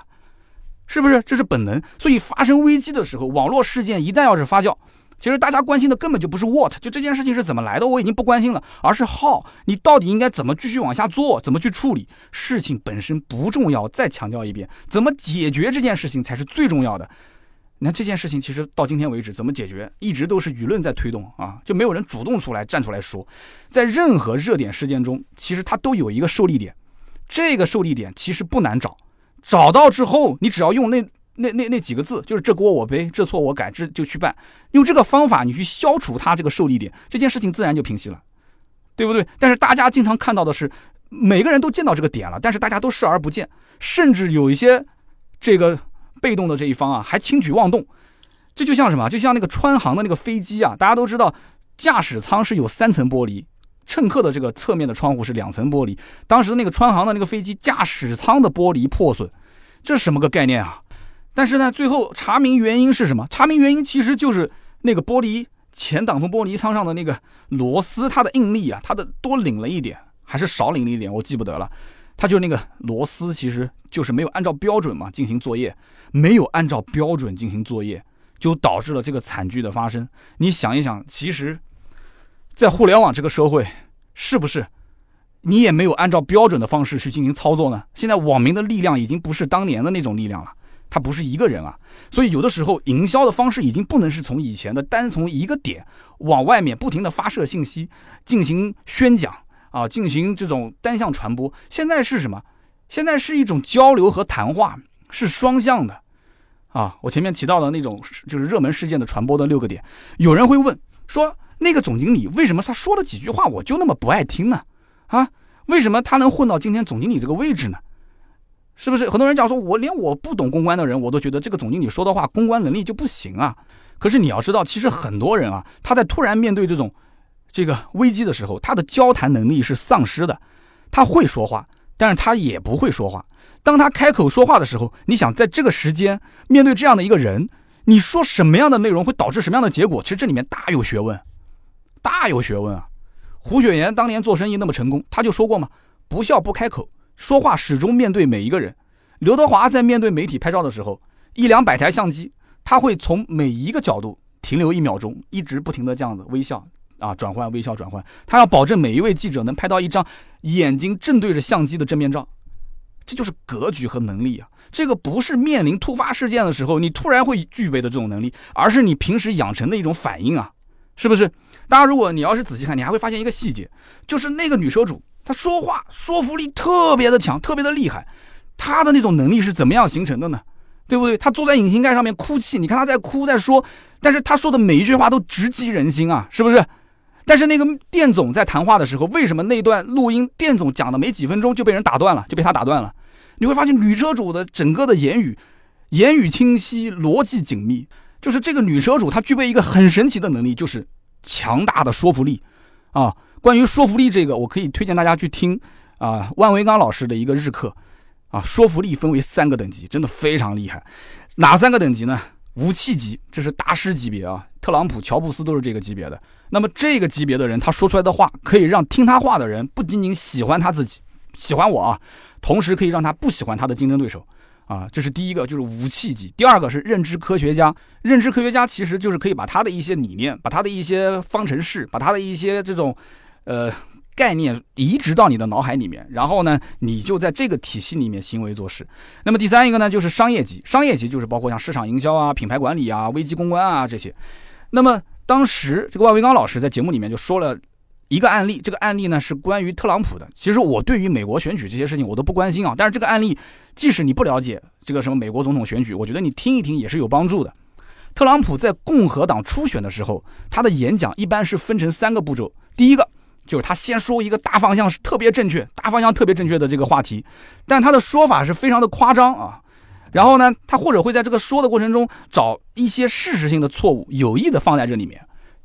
是不是？这是本能。所以发生危机的时候，网络事件一旦要是发酵，其实大家关心的根本就不是 what，就这件事情是怎么来的，我已经不关心了，而是 how，你到底应该怎么继续往下做，怎么去处理事情本身不重要。再强调一遍，怎么解决这件事情才是最重要的。你看这件事情，其实到今天为止怎么解决，一直都是舆论在推动啊，就没有人主动出来站出来说。在任何热点事件中，其实它都有一个受力点，这个受力点其实不难找，找到之后，你只要用那那那那几个字，就是这锅我背，这错我改，这就去办，用这个方法你去消除它这个受力点，这件事情自然就平息了，对不对？但是大家经常看到的是，每个人都见到这个点了，但是大家都视而不见，甚至有一些这个。被动的这一方啊，还轻举妄动，这就像什么？就像那个川航的那个飞机啊，大家都知道，驾驶舱是有三层玻璃，乘客的这个侧面的窗户是两层玻璃。当时那个川航的那个飞机驾驶舱的玻璃破损，这什么个概念啊？但是呢，最后查明原因是什么？查明原因其实就是那个玻璃前挡风玻璃舱上的那个螺丝，它的应力啊，它的多拧了一点，还是少拧了一点，我记不得了。它就那个螺丝，其实就是没有按照标准嘛进行作业，没有按照标准进行作业，就导致了这个惨剧的发生。你想一想，其实，在互联网这个社会，是不是你也没有按照标准的方式去进行操作呢？现在网民的力量已经不是当年的那种力量了。他不是一个人啊，所以有的时候营销的方式已经不能是从以前的单从一个点往外面不停的发射信息进行宣讲啊，进行这种单向传播。现在是什么？现在是一种交流和谈话，是双向的啊。我前面提到的那种就是热门事件的传播的六个点，有人会问说，那个总经理为什么他说了几句话我就那么不爱听呢？啊，为什么他能混到今天总经理这个位置呢？是不是很多人讲说，我连我不懂公关的人，我都觉得这个总经理说的话公关能力就不行啊？可是你要知道，其实很多人啊，他在突然面对这种这个危机的时候，他的交谈能力是丧失的。他会说话，但是他也不会说话。当他开口说话的时候，你想在这个时间面对这样的一个人，你说什么样的内容会导致什么样的结果？其实这里面大有学问，大有学问啊！胡雪岩当年做生意那么成功，他就说过嘛，不笑不开口。说话始终面对每一个人。刘德华在面对媒体拍照的时候，一两百台相机，他会从每一个角度停留一秒钟，一直不停的这样子微笑啊，转换微笑转换。他要保证每一位记者能拍到一张眼睛正对着相机的正面照，这就是格局和能力啊。这个不是面临突发事件的时候你突然会具备的这种能力，而是你平时养成的一种反应啊，是不是？当然，如果你要是仔细看，你还会发现一个细节，就是那个女车主。她说话说服力特别的强，特别的厉害。她的那种能力是怎么样形成的呢？对不对？她坐在引擎盖上面哭泣，你看她在哭在说，但是她说的每一句话都直击人心啊，是不是？但是那个店总在谈话的时候，为什么那段录音店总讲的没几分钟就被人打断了，就被他打断了？你会发现女车主的整个的言语，言语清晰，逻辑紧密，就是这个女车主她具备一个很神奇的能力，就是强大的说服力啊。关于说服力这个，我可以推荐大家去听啊，万维刚老师的一个日课啊。说服力分为三个等级，真的非常厉害。哪三个等级呢？武器级，这是大师级别啊，特朗普、乔布斯都是这个级别的。那么这个级别的人，他说出来的话可以让听他话的人不仅仅喜欢他自己，喜欢我啊，同时可以让他不喜欢他的竞争对手。啊，这是第一个，就是武器级。第二个是认知科学家，认知科学家其实就是可以把他的一些理念，把他的一些方程式，把他的一些这种，呃，概念移植到你的脑海里面，然后呢，你就在这个体系里面行为做事。那么第三一个呢，就是商业级，商业级就是包括像市场营销啊、品牌管理啊、危机公关啊这些。那么当时这个万维刚老师在节目里面就说了。一个案例，这个案例呢是关于特朗普的。其实我对于美国选举这些事情我都不关心啊，但是这个案例，即使你不了解这个什么美国总统选举，我觉得你听一听也是有帮助的。特朗普在共和党初选的时候，他的演讲一般是分成三个步骤。第一个就是他先说一个大方向是特别正确、大方向特别正确的这个话题，但他的说法是非常的夸张啊。然后呢，他或者会在这个说的过程中找一些事实性的错误，有意的放在这里面。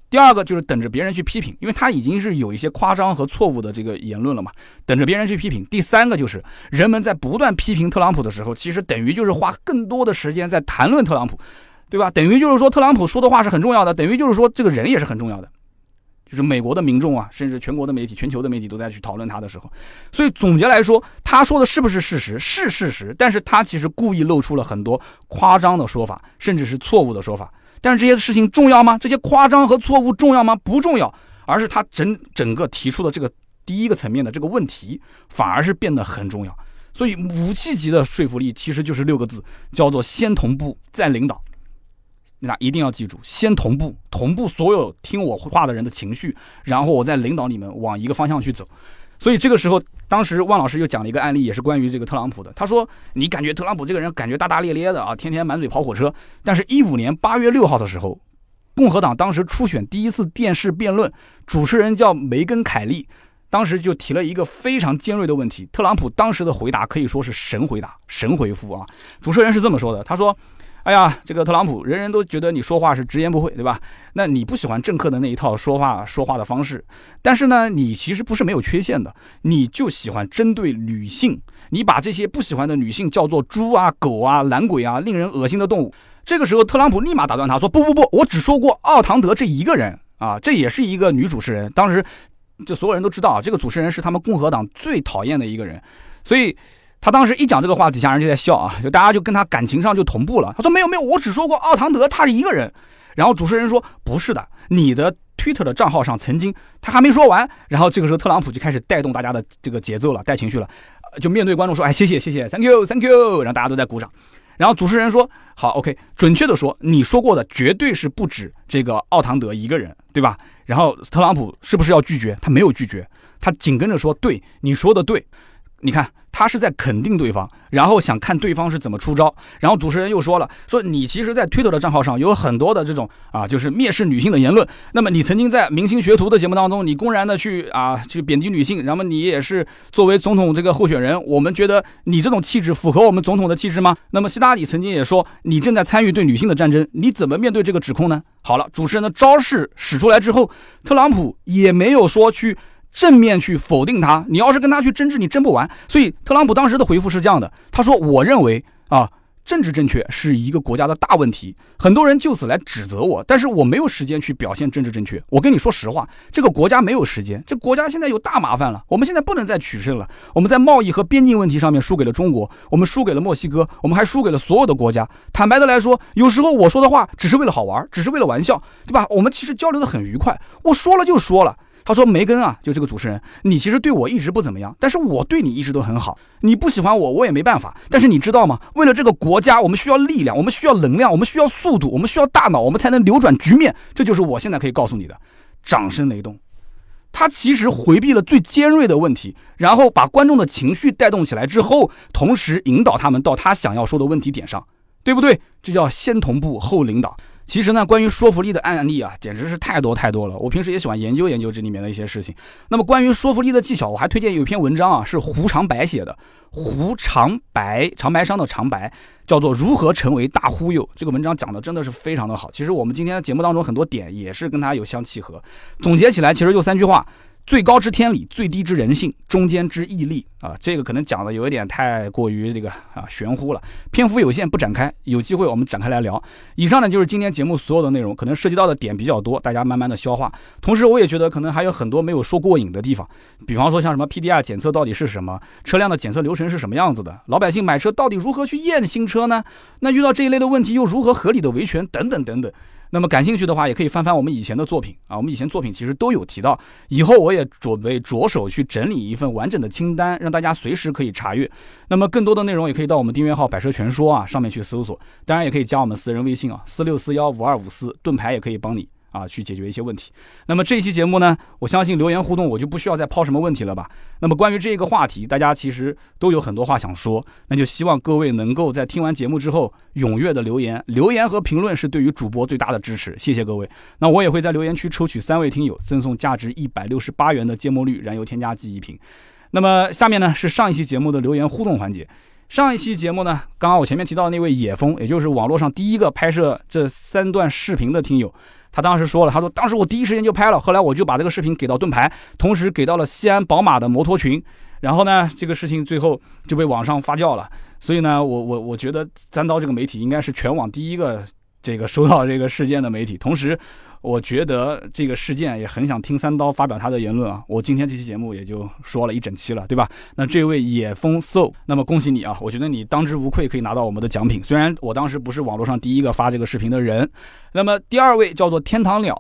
第二个就是等着别人去批评，因为他已经是有一些夸张和错误的这个言论了嘛，等着别人去批评。第三个就是人们在不断批评特朗普的时候，其实等于就是花更多的时间在谈论特朗普，对吧？等于就是说特朗普说的话是很重要的，等于就是说这个人也是很重要的，就是美国的民众啊，甚至全国的媒体、全球的媒体都在去讨论他的时候。所以总结来说，他说的是不是事实？是事实，但是他其实故意露出了很多夸张的说法，甚至是错误的说法。但是这些事情重要吗？这些夸张和错误重要吗？不重要，而是他整整个提出的这个第一个层面的这个问题，反而是变得很重要。所以武器级的说服力其实就是六个字，叫做先同步再领导。那一定要记住，先同步，同步所有听我话的人的情绪，然后我再领导你们往一个方向去走。所以这个时候，当时万老师又讲了一个案例，也是关于这个特朗普的。他说：“你感觉特朗普这个人感觉大大咧咧的啊，天天满嘴跑火车。但是，一五年八月六号的时候，共和党当时初选第一次电视辩论，主持人叫梅根·凯利，当时就提了一个非常尖锐的问题。特朗普当时的回答可以说是神回答、神回复啊。主持人是这么说的：他说，哎呀，这个特朗普，人人都觉得你说话是直言不讳，对吧？那你不喜欢政客的那一套说话说话的方式，但是呢，你其实不是没有缺陷的，你就喜欢针对女性，你把这些不喜欢的女性叫做猪啊、狗啊、懒鬼啊、令人恶心的动物。这个时候，特朗普立马打断他说：“不不不，我只说过奥唐德这一个人啊，这也是一个女主持人。当时，就所有人都知道啊，这个主持人是他们共和党最讨厌的一个人，所以。”他当时一讲这个话，底下人就在笑啊，就大家就跟他感情上就同步了。他说没有没有，我只说过奥唐德他是一个人。然后主持人说不是的，你的 Twitter 的账号上曾经他还没说完，然后这个时候特朗普就开始带动大家的这个节奏了，带情绪了，就面对观众说，哎谢谢谢谢，Thank you Thank you，然后大家都在鼓掌。然后主持人说好 OK，准确的说，你说过的绝对是不止这个奥唐德一个人，对吧？然后特朗普是不是要拒绝？他没有拒绝，他紧跟着说，对你说的对。你看，他是在肯定对方，然后想看对方是怎么出招。然后主持人又说了，说你其实，在推特的账号上有很多的这种啊，就是蔑视女性的言论。那么你曾经在明星学徒的节目当中，你公然的去啊，去贬低女性。然后你也是作为总统这个候选人，我们觉得你这种气质符合我们总统的气质吗？那么希拉里曾经也说，你正在参与对女性的战争，你怎么面对这个指控呢？好了，主持人的招式使出来之后，特朗普也没有说去。正面去否定他，你要是跟他去争执，你争不完。所以特朗普当时的回复是这样的：他说，我认为啊，政治正确是一个国家的大问题，很多人就此来指责我，但是我没有时间去表现政治正确。我跟你说实话，这个国家没有时间，这国家现在有大麻烦了。我们现在不能再取胜了，我们在贸易和边境问题上面输给了中国，我们输给了墨西哥，我们还输给了所有的国家。坦白的来说，有时候我说的话只是为了好玩，只是为了玩笑，对吧？我们其实交流的很愉快，我说了就说了。他说：“梅根啊，就这个主持人，你其实对我一直不怎么样，但是我对你一直都很好。你不喜欢我，我也没办法。但是你知道吗？为了这个国家，我们需要力量，我们需要能量，我们需要速度，我们需要大脑，我们才能扭转局面。这就是我现在可以告诉你的。”掌声雷动。他其实回避了最尖锐的问题，然后把观众的情绪带动起来之后，同时引导他们到他想要说的问题点上，对不对？这叫先同步后领导。其实呢，关于说服力的案例啊，简直是太多太多了。我平时也喜欢研究研究这里面的一些事情。那么关于说服力的技巧，我还推荐有一篇文章啊，是胡长白写的。胡长白，长白山的长白，叫做《如何成为大忽悠》。这个文章讲的真的是非常的好。其实我们今天的节目当中很多点也是跟他有相契合。总结起来，其实就三句话。最高之天理，最低之人性，中间之义利啊，这个可能讲的有一点太过于这个啊玄乎了，篇幅有限不展开，有机会我们展开来聊。以上呢就是今天节目所有的内容，可能涉及到的点比较多，大家慢慢的消化。同时我也觉得可能还有很多没有说过瘾的地方，比方说像什么 PDR 检测到底是什么，车辆的检测流程是什么样子的，老百姓买车到底如何去验新车呢？那遇到这一类的问题又如何合理的维权等等等等。那么感兴趣的话，也可以翻翻我们以前的作品啊，我们以前作品其实都有提到。以后我也准备着手去整理一份完整的清单，让大家随时可以查阅。那么更多的内容也可以到我们订阅号“百车全说”啊上面去搜索，当然也可以加我们私人微信啊，四六四幺五二五四，盾牌也可以帮你。啊，去解决一些问题。那么这一期节目呢，我相信留言互动我就不需要再抛什么问题了吧？那么关于这个话题，大家其实都有很多话想说，那就希望各位能够在听完节目之后踊跃的留言，留言和评论是对于主播最大的支持，谢谢各位。那我也会在留言区抽取三位听友，赠送价值一百六十八元的芥末绿燃油添加剂一瓶。那么下面呢是上一期节目的留言互动环节。上一期节目呢，刚刚我前面提到的那位野风，也就是网络上第一个拍摄这三段视频的听友。他当时说了，他说当时我第一时间就拍了，后来我就把这个视频给到盾牌，同时给到了西安宝马的摩托群，然后呢，这个事情最后就被网上发酵了。所以呢，我我我觉得三刀这个媒体应该是全网第一个这个收到这个事件的媒体，同时。我觉得这个事件也很想听三刀发表他的言论啊！我今天这期节目也就说了一整期了，对吧？那这位野风 so，那么恭喜你啊！我觉得你当之无愧可以拿到我们的奖品。虽然我当时不是网络上第一个发这个视频的人，那么第二位叫做天堂鸟。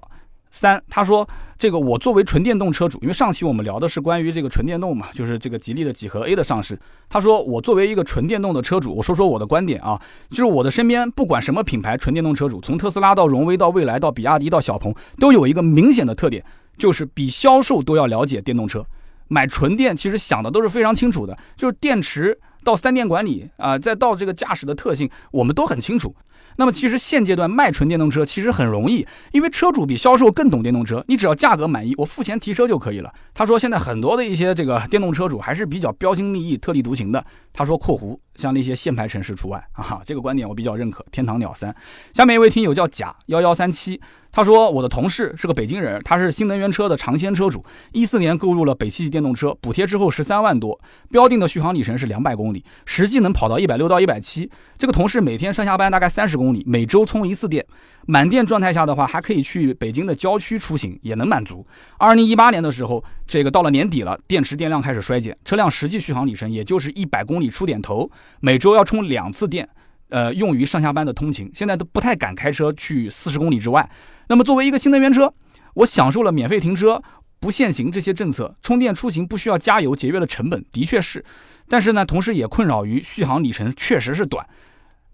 三，他说这个我作为纯电动车主，因为上期我们聊的是关于这个纯电动嘛，就是这个吉利的几何 A 的上市。他说我作为一个纯电动的车主，我说说我的观点啊，就是我的身边不管什么品牌纯电动车主，从特斯拉到荣威到蔚来到比亚迪到小鹏，都有一个明显的特点，就是比销售都要了解电动车。买纯电其实想的都是非常清楚的，就是电池到三电管理啊，再到这个驾驶的特性，我们都很清楚。那么其实现阶段卖纯电动车其实很容易，因为车主比销售更懂电动车，你只要价格满意，我付钱提车就可以了。他说现在很多的一些这个电动车主还是比较标新立异、特立独行的。他说（括弧像那些限牌城市除外啊，这个观点我比较认可。天堂鸟三，下面一位听友叫甲幺幺三七，他说我的同事是个北京人，他是新能源车的尝鲜车主，一四年购入了北汽电动车，补贴之后十三万多，标定的续航里程是两百公里，实际能跑到一百六到一百七。这个同事每天上下班大概三十公里，每周充一次电，满电状态下的话还可以去北京的郊区出行，也能满足。二零一八年的时候，这个到了年底了，电池电量开始衰减，车辆实际续航里程也就是一百公里出点头。每周要充两次电，呃，用于上下班的通勤。现在都不太敢开车去四十公里之外。那么作为一个新能源车，我享受了免费停车、不限行这些政策，充电出行不需要加油，节约了成本，的确是。但是呢，同时也困扰于续航里程确实是短，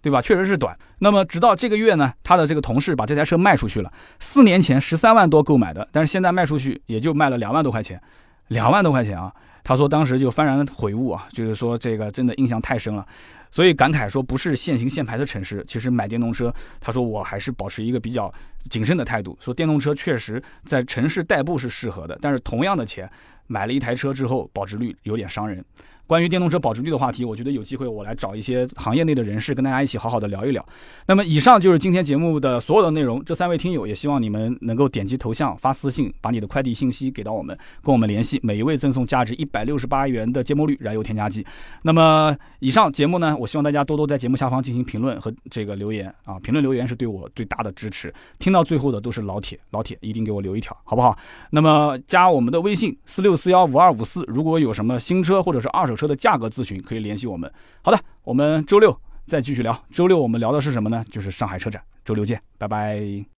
对吧？确实是短。那么直到这个月呢，他的这个同事把这台车卖出去了。四年前十三万多购买的，但是现在卖出去也就卖了两万多块钱，两万多块钱啊。他说当时就幡然悔悟啊，就是说这个真的印象太深了，所以感慨说不是限行限牌的城市，其实买电动车，他说我还是保持一个比较谨慎的态度。说电动车确实在城市代步是适合的，但是同样的钱买了一台车之后，保值率有点伤人。关于电动车保值率的话题，我觉得有机会我来找一些行业内的人士跟大家一起好好的聊一聊。那么以上就是今天节目的所有的内容。这三位听友也希望你们能够点击头像发私信，把你的快递信息给到我们，跟我们联系。每一位赠送价值一百六十八元的芥末绿燃油添加剂。那么以上节目呢，我希望大家多多在节目下方进行评论和这个留言啊，评论留言是对我最大的支持。听到最后的都是老铁，老铁一定给我留一条，好不好？那么加我们的微信四六四幺五二五四，如果有什么新车或者是二手车。车的价格咨询可以联系我们。好的，我们周六再继续聊。周六我们聊的是什么呢？就是上海车展。周六见，拜拜。